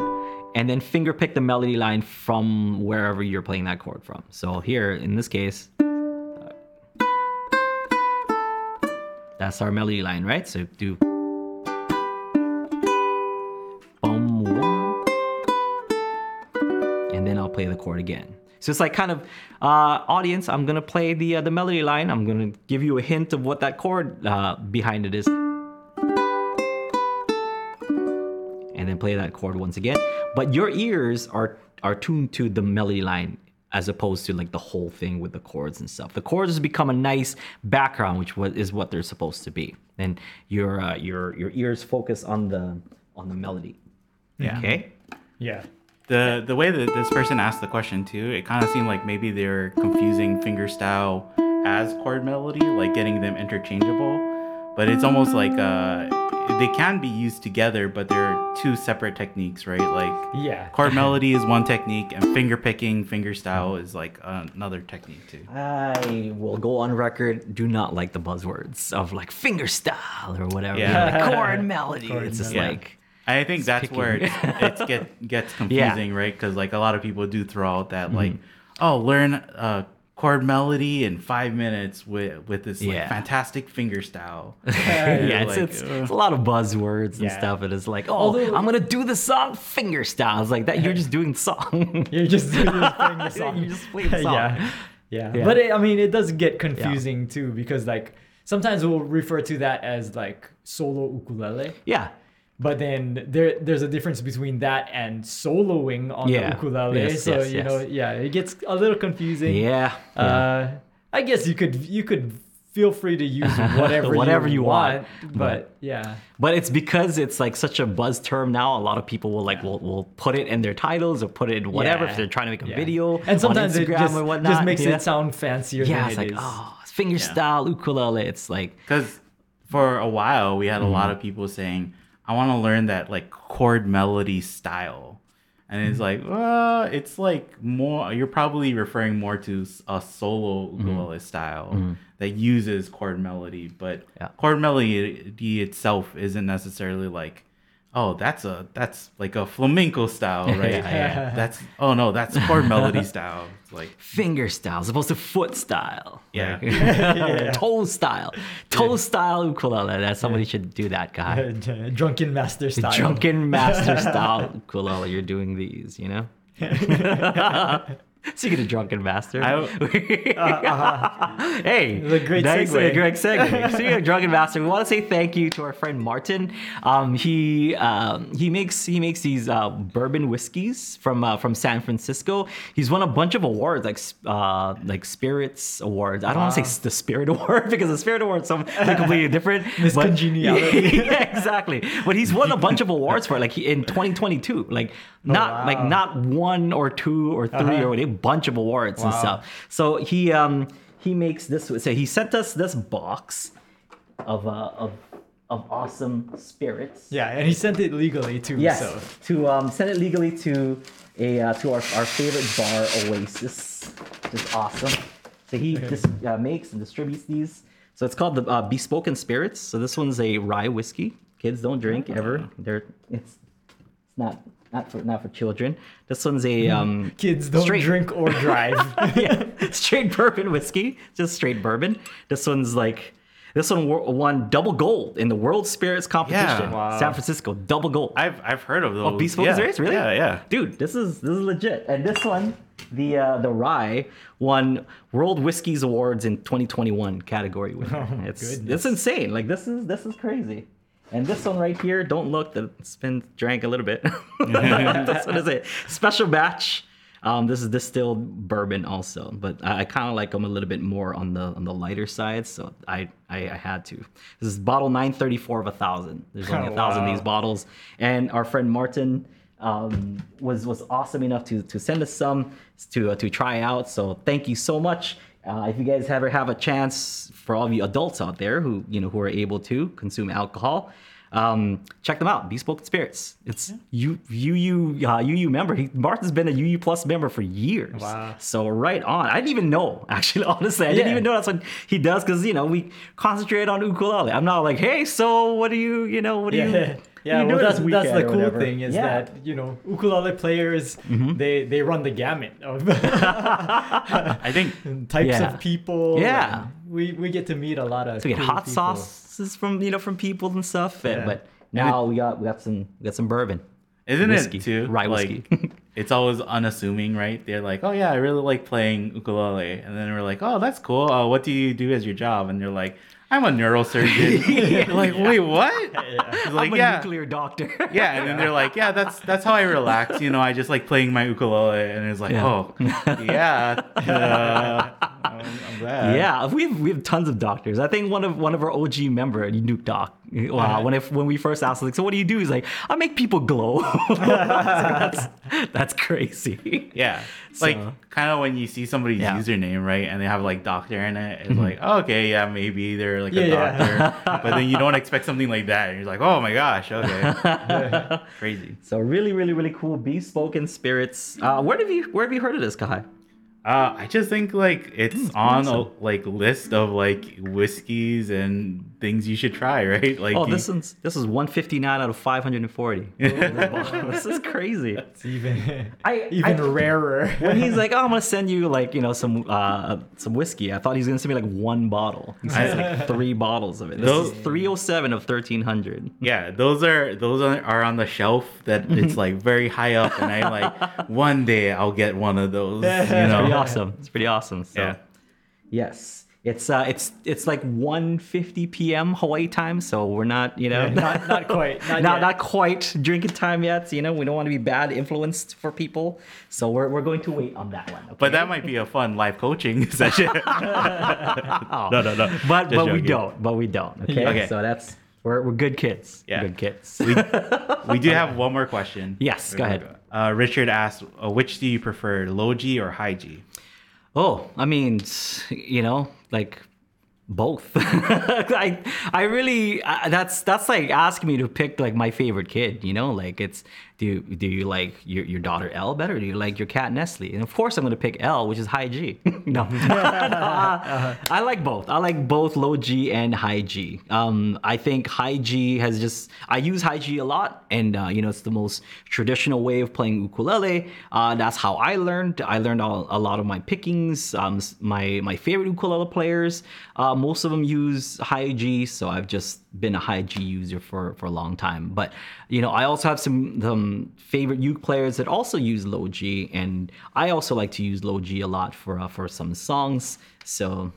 S1: and then finger pick the melody line from wherever you're playing that chord from so here in this case that's our melody line right so do and then I'll play the chord again. So it's like kind of uh, audience. I'm gonna play the uh, the melody line. I'm gonna give you a hint of what that chord uh, behind it is, and then play that chord once again. But your ears are are tuned to the melody line as opposed to like the whole thing with the chords and stuff. The chords has become a nice background, which is what they're supposed to be, and your uh, your your ears focus on the on the melody.
S3: Yeah.
S1: Okay.
S2: yeah.
S3: the the way that this person asked the question too, it kind of seemed like maybe they're confusing finger style as chord melody, like getting them interchangeable. But it's almost like uh, they can be used together, but they're two separate techniques, right? Like
S2: Yeah.
S3: chord melody is one technique, and finger picking, finger style is like another technique too.
S1: I will go on record. Do not like the buzzwords of like finger style or whatever.
S3: Yeah.
S1: Like chord melody.
S2: Chord
S1: it's just
S3: melody.
S1: like
S3: I think that's
S1: picky.
S3: where it it's get gets confusing, right? Because like a lot of people do throw out that like,
S1: Mm-hmm.
S3: oh, learn uh, chord melody in five minutes with with this like
S1: Yeah.
S3: fantastic finger style.
S1: yeah, it's,
S3: like,
S1: it's,
S3: uh,
S1: it's a lot of buzzwords and
S2: Yeah.
S1: stuff. And It is like, oh,
S2: Although-
S1: I'm gonna do the song finger styles like that. You're just doing the song.
S2: You're just, you're just playing the song.
S1: You just play the song.
S2: yeah. yeah.
S1: Yeah.
S2: But it, I mean, it does get confusing too because like sometimes we'll refer to that as like solo ukulele.
S1: yeah,
S2: But then there there's a difference between that and soloing on
S1: Yeah.
S2: the ukulele.
S1: Yes,
S2: so
S1: yes,
S2: you
S1: yes.
S2: know, yeah, it gets a little confusing.
S1: yeah, yeah.
S2: Uh, I guess you could you could feel free to use whatever
S1: Whatever
S2: you,
S1: you want,
S2: But yeah,
S1: But it's because it's like such a buzz term now. A lot of people will like will, will put it in their titles or put it in whatever
S2: Yeah.
S1: if they're trying to make a
S2: Yeah.
S1: video
S2: and sometimes
S1: on
S2: it just,
S1: or whatnot.
S2: just makes
S1: yeah.
S2: it sound fancier
S1: yeah.
S2: than
S1: It's
S2: it
S1: like
S2: is.
S1: oh, finger style ukulele. It's like
S3: Because for a while we had a
S1: Mm-hmm.
S3: lot of people saying, "I want to learn that like chord melody style," and
S1: Mm-hmm.
S3: it's like, well, it's like more. You're probably referring more to a solo
S1: Mm-hmm.
S3: ukulele style that uses chord melody, but
S1: Yeah.
S3: chord melody itself isn't necessarily like. Oh, that's a that's like a flamenco style, right?
S1: Yeah, yeah.
S3: That's oh no, that's chord melody style. It's like
S1: finger style as opposed to foot style.
S3: Yeah.
S1: Like, toe style. Toe style ukulele. That somebody should do that guy.
S2: Drunken master style.
S1: Drunken master style ukulele. You're doing these, you know? Speaking of drunken master,
S3: I-
S1: hey,
S2: The great
S1: nice,
S2: segue.
S1: uh, great segue. Speaking of drunken master, we want to say thank you to our friend Martin. Um, he um, he makes he makes these uh, bourbon whiskeys from uh, from San Francisco. He's won a bunch of awards like uh, like spirits awards. I don't want to say the spirit award because the spirit award is something completely different. But- yeah, exactly. But he's won a bunch of awards for it, like he, in 2022. Like not
S2: wow.
S1: like not one or two or 3
S2: Uh-huh.
S1: or a bunch of awards and stuff. So he um he makes this. So he sent us this box of uh of of awesome spirits.
S2: Yeah, and he sent it legally too.
S1: Yes.
S2: So
S1: To um send it legally to a uh, to our, our favorite bar Oasis, which is awesome. So he just uh, makes and distributes these. So it's called the uh, Bespoken Spirits. So this one's a rye whiskey. Kids don't drink ever. They're it's it's not not for not for children. This one's a um
S2: kids don't
S1: Straight.
S2: drink or drive.
S1: yeah, straight bourbon whiskey, just straight bourbon. This one's like this one won double gold in the World Spirits competition.
S3: Wow.
S1: San Francisco, double gold.
S3: I've I've heard of those.
S1: Oh, Bespoke
S3: yeah.
S1: Spirits, really?
S3: Yeah, yeah.
S1: Dude, this is this is legit. And this one, the uh, the rye won World Whiskeys Awards in 2021 category winner.
S2: Oh,
S1: it's
S2: goodness.
S1: it's insane. Like this is this is crazy. And this one right here, don't look, that's been drank a little bit. one is a special batch. Um, this is distilled bourbon also, but I, I kind of like them a little bit more on the on the lighter side, so I I, I had to. This is bottle 934 of a thousand. There's only a thousand of these bottles, and our friend Martin um, was was awesome enough to to send us some to uh, to try out. So thank you so much. Uh, if you guys ever have a chance, for all of you adults out there who you know who are able to consume alcohol, um, check them out. Bespoke Spirits. It's you you you uh, UU member. He, Martin's been a UU Plus member for years.
S2: Wow.
S1: So right on. I didn't even know actually. Honestly, I didn't even know that's what he does because you know we concentrate on ukulele. I'm not like, hey, so what do you you know what do you
S2: yeah, yeah.
S1: you
S2: Well, that's that's the cool
S1: whatever?
S2: thing is
S1: Yeah.
S2: that you know ukulele players they they run the gamut of
S3: I think
S2: types
S1: Yeah.
S2: of people.
S1: Yeah.
S2: we we get to meet a lot of
S1: So we get
S2: cool
S1: hot
S2: people.
S1: sauces from you know from people and stuff. and-
S2: Yeah.
S1: But now we got we got some we got some bourbon.
S3: Isn't
S1: Whiskey,
S3: it too?
S1: rye
S3: like,
S1: whiskey.
S3: it's always unassuming, right? They're like, "Oh yeah, I really like playing ukulele," and then we're like, "Oh, that's cool. Uh, what do you do as your job?" And they're like, "I'm a neurosurgeon." Like, wait, what? It's like,
S1: I'm a
S3: yeah,
S1: nuclear doctor.
S3: yeah, and then they're like, "Yeah, that's that's how I relax. You know, I just like playing my ukulele." And it's like,
S1: Yeah.
S3: "Oh, yeah, uh, I'm, I'm glad."
S1: Yeah, we have we have tons of doctors. I think one of one of our OG member, Nuke Doc. Wow, when if when we first asked, like, so what do you do? He's like, I make people glow. that's that's crazy.
S3: Yeah. Like
S1: So-
S3: kind of when you see somebody's
S1: Yeah.
S3: username, right, and they have like doctor in it, it's like, oh, okay, yeah, maybe they're like a
S2: Yeah, yeah.
S3: doctor. but then you don't expect something like that. And you're like, oh my gosh, okay. Crazy.
S1: So really, really, really cool. Bespoken spirits. Uh, where have you where have you heard of this guy?
S3: Uh, I just think like it's on a like list of like whiskeys and things you should try, right? Like
S1: Oh,
S3: you-
S1: this is this is 159 out of 540. this is crazy.
S2: It's even
S1: I-
S2: even
S1: I-
S2: rarer.
S1: When he's like, "Oh, I'm gonna send you like you know some uh some whiskey," I thought he was gonna send me like one bottle. He sends like three bottles of it. This
S3: Those-
S1: is 307 of 1300.
S3: yeah, those are those are, are on the shelf that it's like very high up, and I'm like, one day I'll get one of those. You know?
S1: Awesome. It's pretty awesome. So.
S3: Yeah.
S1: Yes. It's uh it's it's like 1:50 p.m. Hawaii time, so we're not, you know,
S2: not not quite. Not,
S1: not not quite drinking time yet. You know, we don't want to be bad influenced for people, so we're, we're going to wait on that one. Okay?
S3: But that might be a fun live coaching session.
S1: Oh.
S3: no, no, no.
S1: but
S3: Just
S1: but we don't. But we don't. Okay.
S3: Okay.
S1: So that's we're we're good kids.
S3: Yeah.
S1: Good kids.
S3: we, we do have one more question.
S1: Yes, go ahead.
S3: Uh, Richard asked, uh, which do you prefer, low G or high G?
S1: Oh, I mean, you know, like both. I I really uh, that's that's like asking me to pick like my favorite kid. You know, like it's do you, do you like your, your daughter l better? Or do you like your cat Nestle? And of course, I'm gonna pick l which is high G. no, No, uh, I like both. I like both low G and high G. Um, I think high G has just I use high G a lot, and uh, you know it's the most traditional way of playing ukulele. Uh, that's how I learned. I learned all, a lot of my pickings. Um, my my favorite ukulele players, uh, most of them use high G, so I've just been a high G user for for a long time. But you know I also have some favorite uke players that also use low G, and I also like to use low G a lot for uh, for some songs. So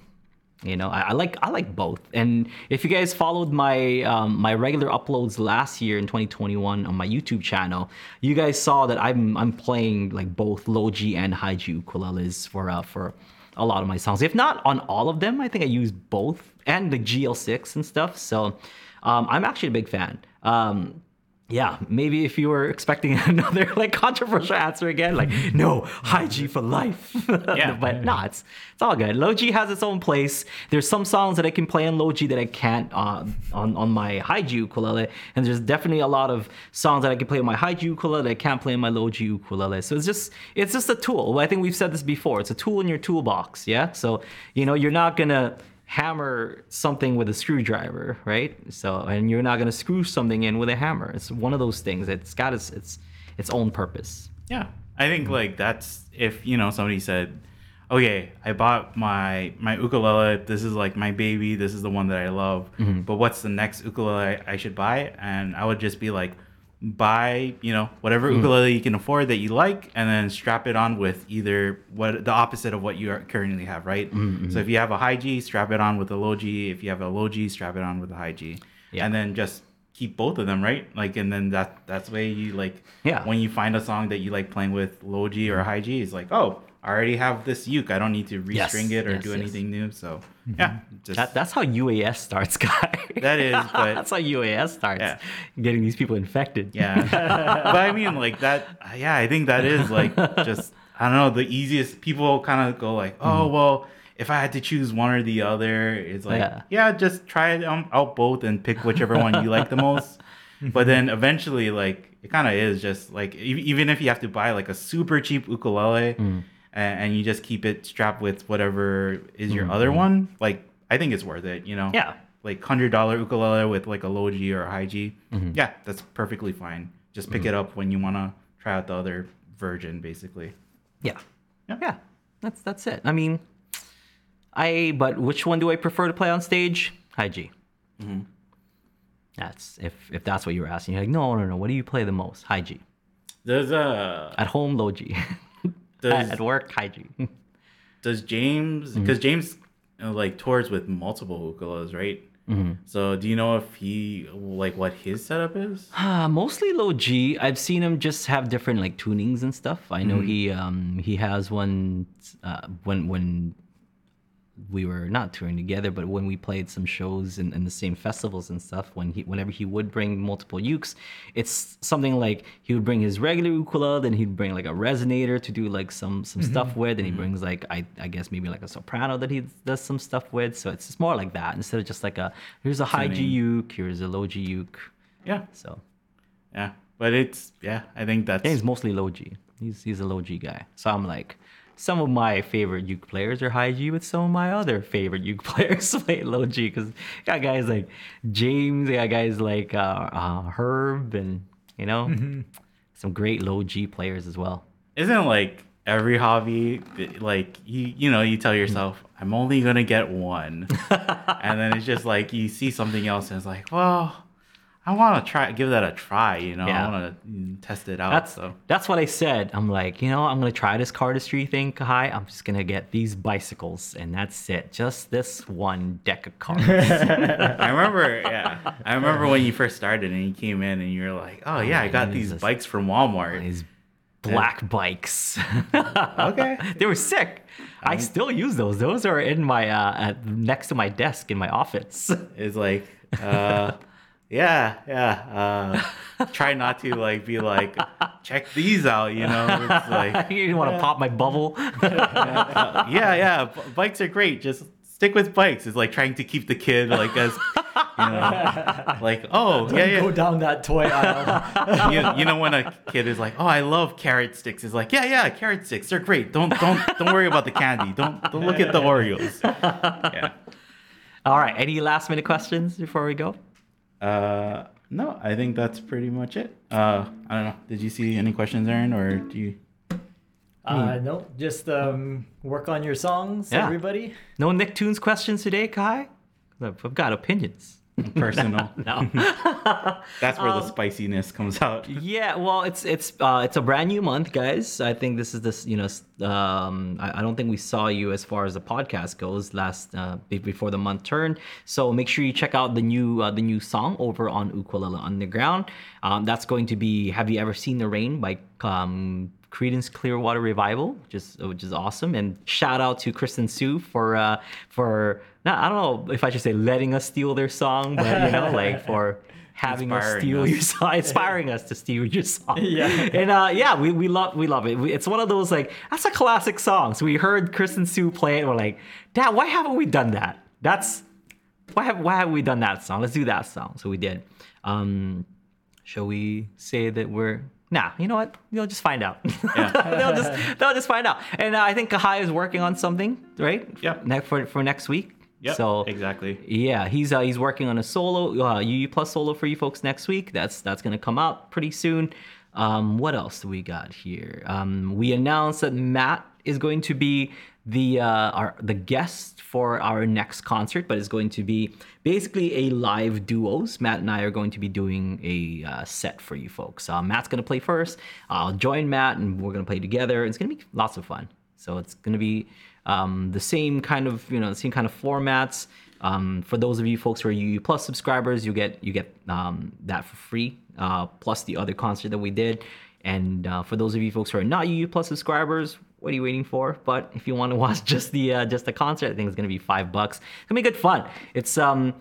S1: you know, I, I like I like both. And if you guys followed my um, my regular uploads last year in 2021 on my YouTube channel, you guys saw that I'm I'm playing like both low G and high G ukuleles for uh, for a lot of my songs. If not on all of them, I think I use both and the GL6 and stuff. So um, I'm actually a big fan. Um, yeah, maybe if you were expecting another like controversial answer again, like no, high G for life.
S3: Yeah.
S1: but no, it's it's all good. Low G has its own place. There's some songs that I can play on low G that I can't uh, on on my high G ukulele, and there's definitely a lot of songs that I can play on my high G ukulele that I can't play on my low G ukulele. So it's just it's just a tool. I think we've said this before. It's a tool in your toolbox. Yeah. So you know you're not gonna hammer something with a screwdriver, right? So, and you're not gonna screw something in with a hammer. It's one of those things. It's got its its its own purpose.
S3: Yeah, I think like that's if you know somebody said, "Okay, I bought my my ukulele. This is like my baby. This is the one that I love. Mm-hmm. But what's the next ukulele I should buy?" And I would just be like, "Buy you know whatever hmm. ukulele you can afford that you like, and then strap it on with either what the opposite of what you are currently have, right? Mm-hmm, mm-hmm. So if you have a high G, strap it on with a low G. If you have a low G, strap it on with a high G,
S1: Yeah.
S3: and then just." keep both of them right like and then that that's the way you like
S1: Yeah.
S3: when you find a song that you like playing with low G or mm-hmm. high G, it's like, oh, I already have this uke. I don't need to
S1: Yes,
S3: restring it or
S1: yes,
S3: do
S1: yes.
S3: anything new. So Mm-hmm. yeah, just
S1: That, that's how UAS starts, guy.
S3: That is, but-
S1: that's how UAS starts.
S3: Yeah.
S1: Getting these people infected.
S3: yeah. but I mean, like that. Yeah, I think that is like just I don't know the easiest. People kind of go like, oh mm-hmm. well. If I had to choose one or the other, it's like,
S1: Yeah.
S3: yeah, just try it um, out both and pick whichever one you like the most. Mm-hmm. But then eventually, like, it kind of is just like, e- even if you have to buy like a super cheap ukulele mm. And, and you just keep it strapped with whatever is your mm-hmm. other one, like, I think it's worth it, you know?
S1: Yeah.
S3: Like, $100 ukulele with like a low G or a high G. Mm-hmm. Yeah, that's perfectly fine. Just pick it mm-hmm. up when you want to try out the other version, basically.
S1: Yeah.
S3: Yeah.
S1: Yeah. That's that's it. I mean, I but which one do I prefer to play on stage? High G.
S3: Mm-hmm.
S1: That's if if that's what you were asking. You're like, no, no, no. What do you play the most? High G.
S3: There's a
S1: At home, low G.
S3: does
S1: At work, G.
S3: does James because James uh, like tours with multiple ukuleles, right? So do you know if he like what his setup is?
S1: Uh, mostly low G. I've seen him just have different like tunings and stuff. I know he um he has one uh, when when we were not touring together, but when we played some shows in, in the same festivals and stuff, when he whenever he would bring multiple ukes, it's something like he would bring his regular ukulele, then he'd bring like a resonator to do like some some mm-hmm. stuff with, and he mm-hmm. brings like I I guess maybe like a soprano that he does some stuff with. So it's just more like that instead of just like a here's a high G
S3: Tuning.
S1: uke, here's a low G uke.
S3: Yeah,
S1: So
S3: yeah, but it's yeah. I think that's
S1: yeah, he's mostly low G. He's he's a low G guy. So I'm like, some of my favorite uke players are high G, but some of my other favorite uke players play low G because got guys like James, got guys like uh, uh, Herb, and you know, some great low G players as well.
S3: Isn't like every hobby like you you know you tell yourself I'm only gonna get one, and then it's just like you see something else and it's like well. I want to try, give that a try. You know,
S1: Yeah.
S3: I want to test it out.
S1: That's
S3: so
S1: that's what I said. I'm like, you know, I'm gonna try this cardistry thing, Kahai. I'm just gonna get these bicycles, and that's it. Just this one deck of cards.
S3: I remember, yeah, I remember when you first started and you came in and you were like, "Oh yeah, I got these
S1: this-
S3: bikes from Walmart."
S1: these black bikes.
S3: Okay.
S1: they were sick. I still use those. Those are in my uh, next to my desk in my office.
S3: It's like, uh, yeah, yeah. Uh, try not to like be like, check these out. You know, it's like,
S1: you want to pop my bubble?
S3: yeah, yeah. Bikes are great. Just stick with bikes. It's like trying to keep the kid like as, you know, like oh yeah, yeah.
S2: Go down that toy aisle.
S3: you, you know when a kid is like, "Oh, I love carrot sticks," it's like, "Yeah, yeah, carrot sticks. They're great. Don't don't don't worry about the candy. Don't don't look at the Oreos." Yeah.
S1: All right. Any last minute questions before we go?
S3: Uh, no, I think that's pretty much it. Uh, I don't know. Did you see any questions, Aaron, or do you?
S2: uh, no, just um, work on your songs,
S1: Yeah.
S2: everybody.
S1: No Nicktoons questions today, Kai? I've got opinions.
S3: Personal.
S1: No.
S3: That's where the spiciness comes out.
S1: Yeah, well, it's it's uh, it's a brand new month, guys. I think this is this. You know, um, I, I don't think we saw you as far as the podcast goes last uh, before the month turned. So make sure you check out the new uh, the new song over on Ukulele Underground. Um, that's going to be "Have You Ever Seen the Rain" by um, Creedence Clearwater Revival, which is which is awesome. And shout out to Kristen Sue for uh, for not, I don't know if I should say letting us steal their song, but you know, like for having us steal
S3: us.
S1: your song, inspiring us to steal your song.
S2: Yeah.
S1: and uh, yeah, we, we love we love it. We- It's one of those like that's a classic song. So we heard Kristen Sue play it. And we're like, Dad, why haven't we done that? That's why have why haven't we done that song? Let's do that song. So we did. Um, shall we say that we're Nah, you know what? You'll just find out. Yeah. they'll just they'll just find out. And uh, I think Kahai is working on something, right?
S3: Yeah.
S1: Ne- for for next week.
S3: Yep.
S1: So
S3: exactly.
S1: yeah, he's uh, he's working on a solo uh, UU plus solo for you folks next week. That's that's gonna come out pretty soon. Um, what else do we got here? Um, we announced that Matt is going to be the uh, our the guest for our next concert, but it's going to be basically a live duos. Matt and I are going to be doing a uh, set for you folks. Uh, Matt's gonna play first. I'll join Matt, and we're gonna play together. It's gonna be lots of fun. So it's gonna be um, the same kind of you know the same kind of formats. Um, for those of you folks who are UU Plus subscribers, you get you get um, that for free, uh, plus the other concert that we did. And uh, for those of you folks who are not UU Plus subscribers, what are you waiting for? But if you want to watch just the uh, just the concert, I think it's gonna be five bucks. It's gonna be good fun. It's um.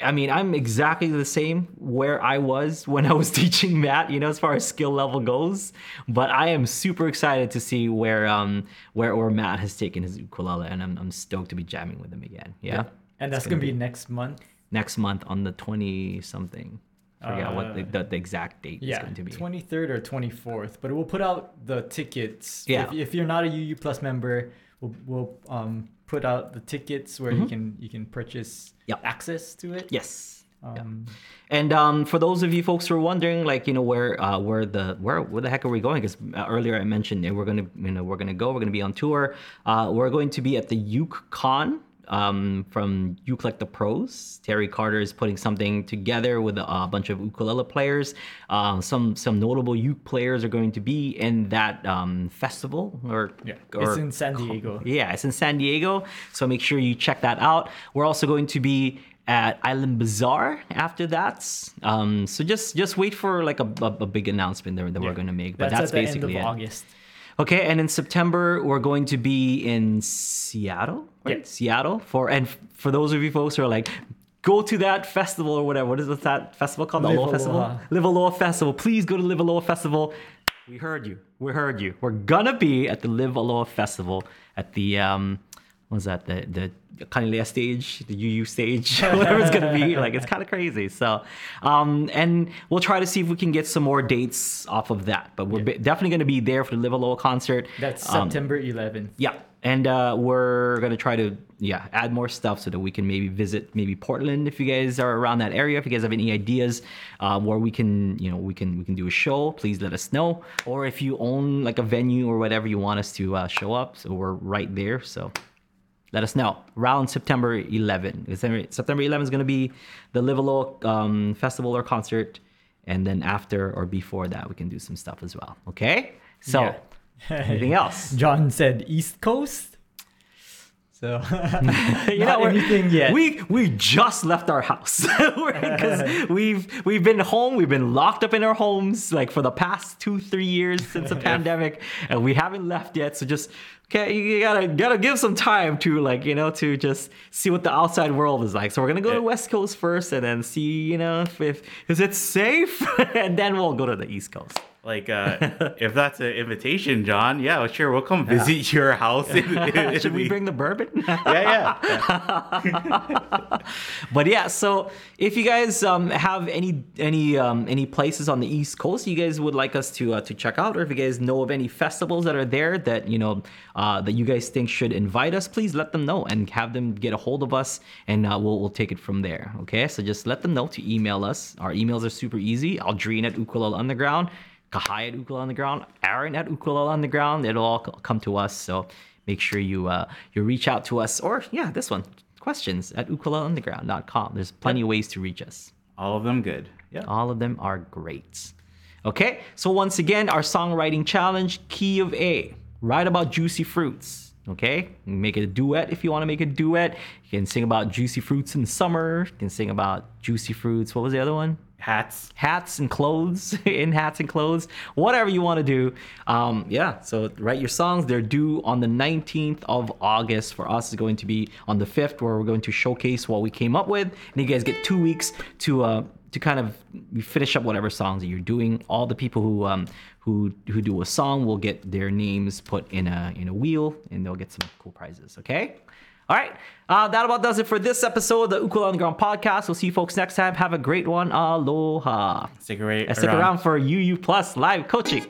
S1: I mean, I'm exactly the same where I was when I was teaching Matt, you know, as far as skill level goes. But I am super excited to see where um where where Matt has taken his ukulele, and I'm I'm stoked to be jamming with him again. Yeah,
S2: And that's gonna be next month.
S1: next month on the twenty something. I Forget what the, the, the exact date is going to be.
S2: 23rd or 24th. But we'll put out the tickets.
S1: Yeah.
S2: If, if you're not a UU Plus member, we'll, we'll um, put out the tickets where you can you can purchase
S1: Mm-hmm. Yep.
S2: access to it.
S1: Yes.
S2: Um,
S1: And um, for those of you folks who are wondering, like you know where uh, where the where where the heck are we going? Because earlier I mentioned that we're gonna you know we're gonna go. We're gonna be on tour. Uh, we're going to be at the UkeCon um, from Uke Like the Pros. Terry Carter is putting something together with a, a bunch of ukulele players. Uh, some some notable uke players are going to be in that um, festival or
S2: yeah.
S1: or
S2: it's in San Diego.
S1: yeah, it's in San Diego. So make sure you check that out. We're also going to be at Island Bazaar after that. Um, so just just wait for like a, a, a big announcement there that we're going to make. But that's,
S2: at the
S1: basically
S2: end of
S1: it.
S2: August.
S1: Okay, and in September we're going to be in Seattle, right?
S2: Yeah.
S1: Seattle for and f- for those of you folks who are like, go to that festival or whatever. What is that festival called? The
S2: Live
S1: Aloha Festival. Live Aloha Festival. Please go to Live Aloha Festival. We heard you. We heard you. We're gonna be at the Live Aloha Festival at the um, what's that the the Kanilea stage, the UU stage, whatever it's gonna be. Like it's kind of crazy. So, um, and we'll try to see if we can get some more dates off of that. But we're be- definitely gonna be there for the Live Aloha concert.
S2: That's
S1: Um,
S2: September 11th.
S1: yeah, and uh, we're gonna try to yeah add more stuff so that we can maybe visit maybe Portland if you guys are around that area. If you guys have any ideas um, where we can you know we can we can do a show, please let us know. Or if you own like a venue or whatever you want us to uh, show up, so we're right there. So let us know around September 11. September September 11 is gonna be the Live a um, festival or concert, and then after or before that we can do some stuff as well. Okay, so.
S2: Yeah.
S1: Anything else?
S2: John said East Coast. So
S1: you
S2: not
S1: we're-
S2: anything yet.
S1: We we just left our house because we've we've been home. We've been locked up in our homes like for the past two three years since the pandemic, and we haven't left yet. So just okay, you gotta gotta give some time to like you know to just see what the outside world is like. So we're gonna go to West Coast first, and then see you know if, if is it safe, and then we'll go to the East Coast.
S3: Like, uh, if that's an invitation, John, yeah, sure, we'll come visit your house. In, in
S1: Should we
S3: the-
S1: bring the bourbon?
S3: Yeah, yeah.
S1: but yeah so if you guys um, have any any um, any places on the east coast you guys would like us to uh, to check out or if you guys know of any festivals that are there that you know uh, that you guys think should invite us please let them know and have them get a hold of us and uh, we'll, we'll take it from there okay so just let them know to email us our emails are super easy aldrine at ukulele underground kahai at ukulele underground, aaron at ukulele underground. it'll all come to us so make sure you uh, you reach out to us or yeah this one questions at ukuleleunderground.com. There's plenty of ways to reach us.
S3: All of them good. Yeah.
S1: All of them are great. Okay, so once again, our songwriting challenge, key of A. Write about juicy fruits. Okay, make it a duet if you want to make a duet. You can sing about juicy fruits in the summer. You can sing about juicy fruits. What was the other one?
S3: Hats.
S1: hats and clothes in hats and clothes whatever you want to do. Um yeah so write your songs. They're due on the 19th of august for us. Is going to be on the 5th where we're going to showcase what we came up with. And you guys get two weeks to uh to kind of finish up whatever songs that you're doing. All the people who um who who do a song will get their names put in a in a wheel and they'll get some cool prizes okay all right, uh, that about does it for this episode of the Ukulele Underground podcast. We'll see you folks next time. Have a great one. Aloha.
S3: Stick, around.
S1: And stick around for UU Plus live coaching.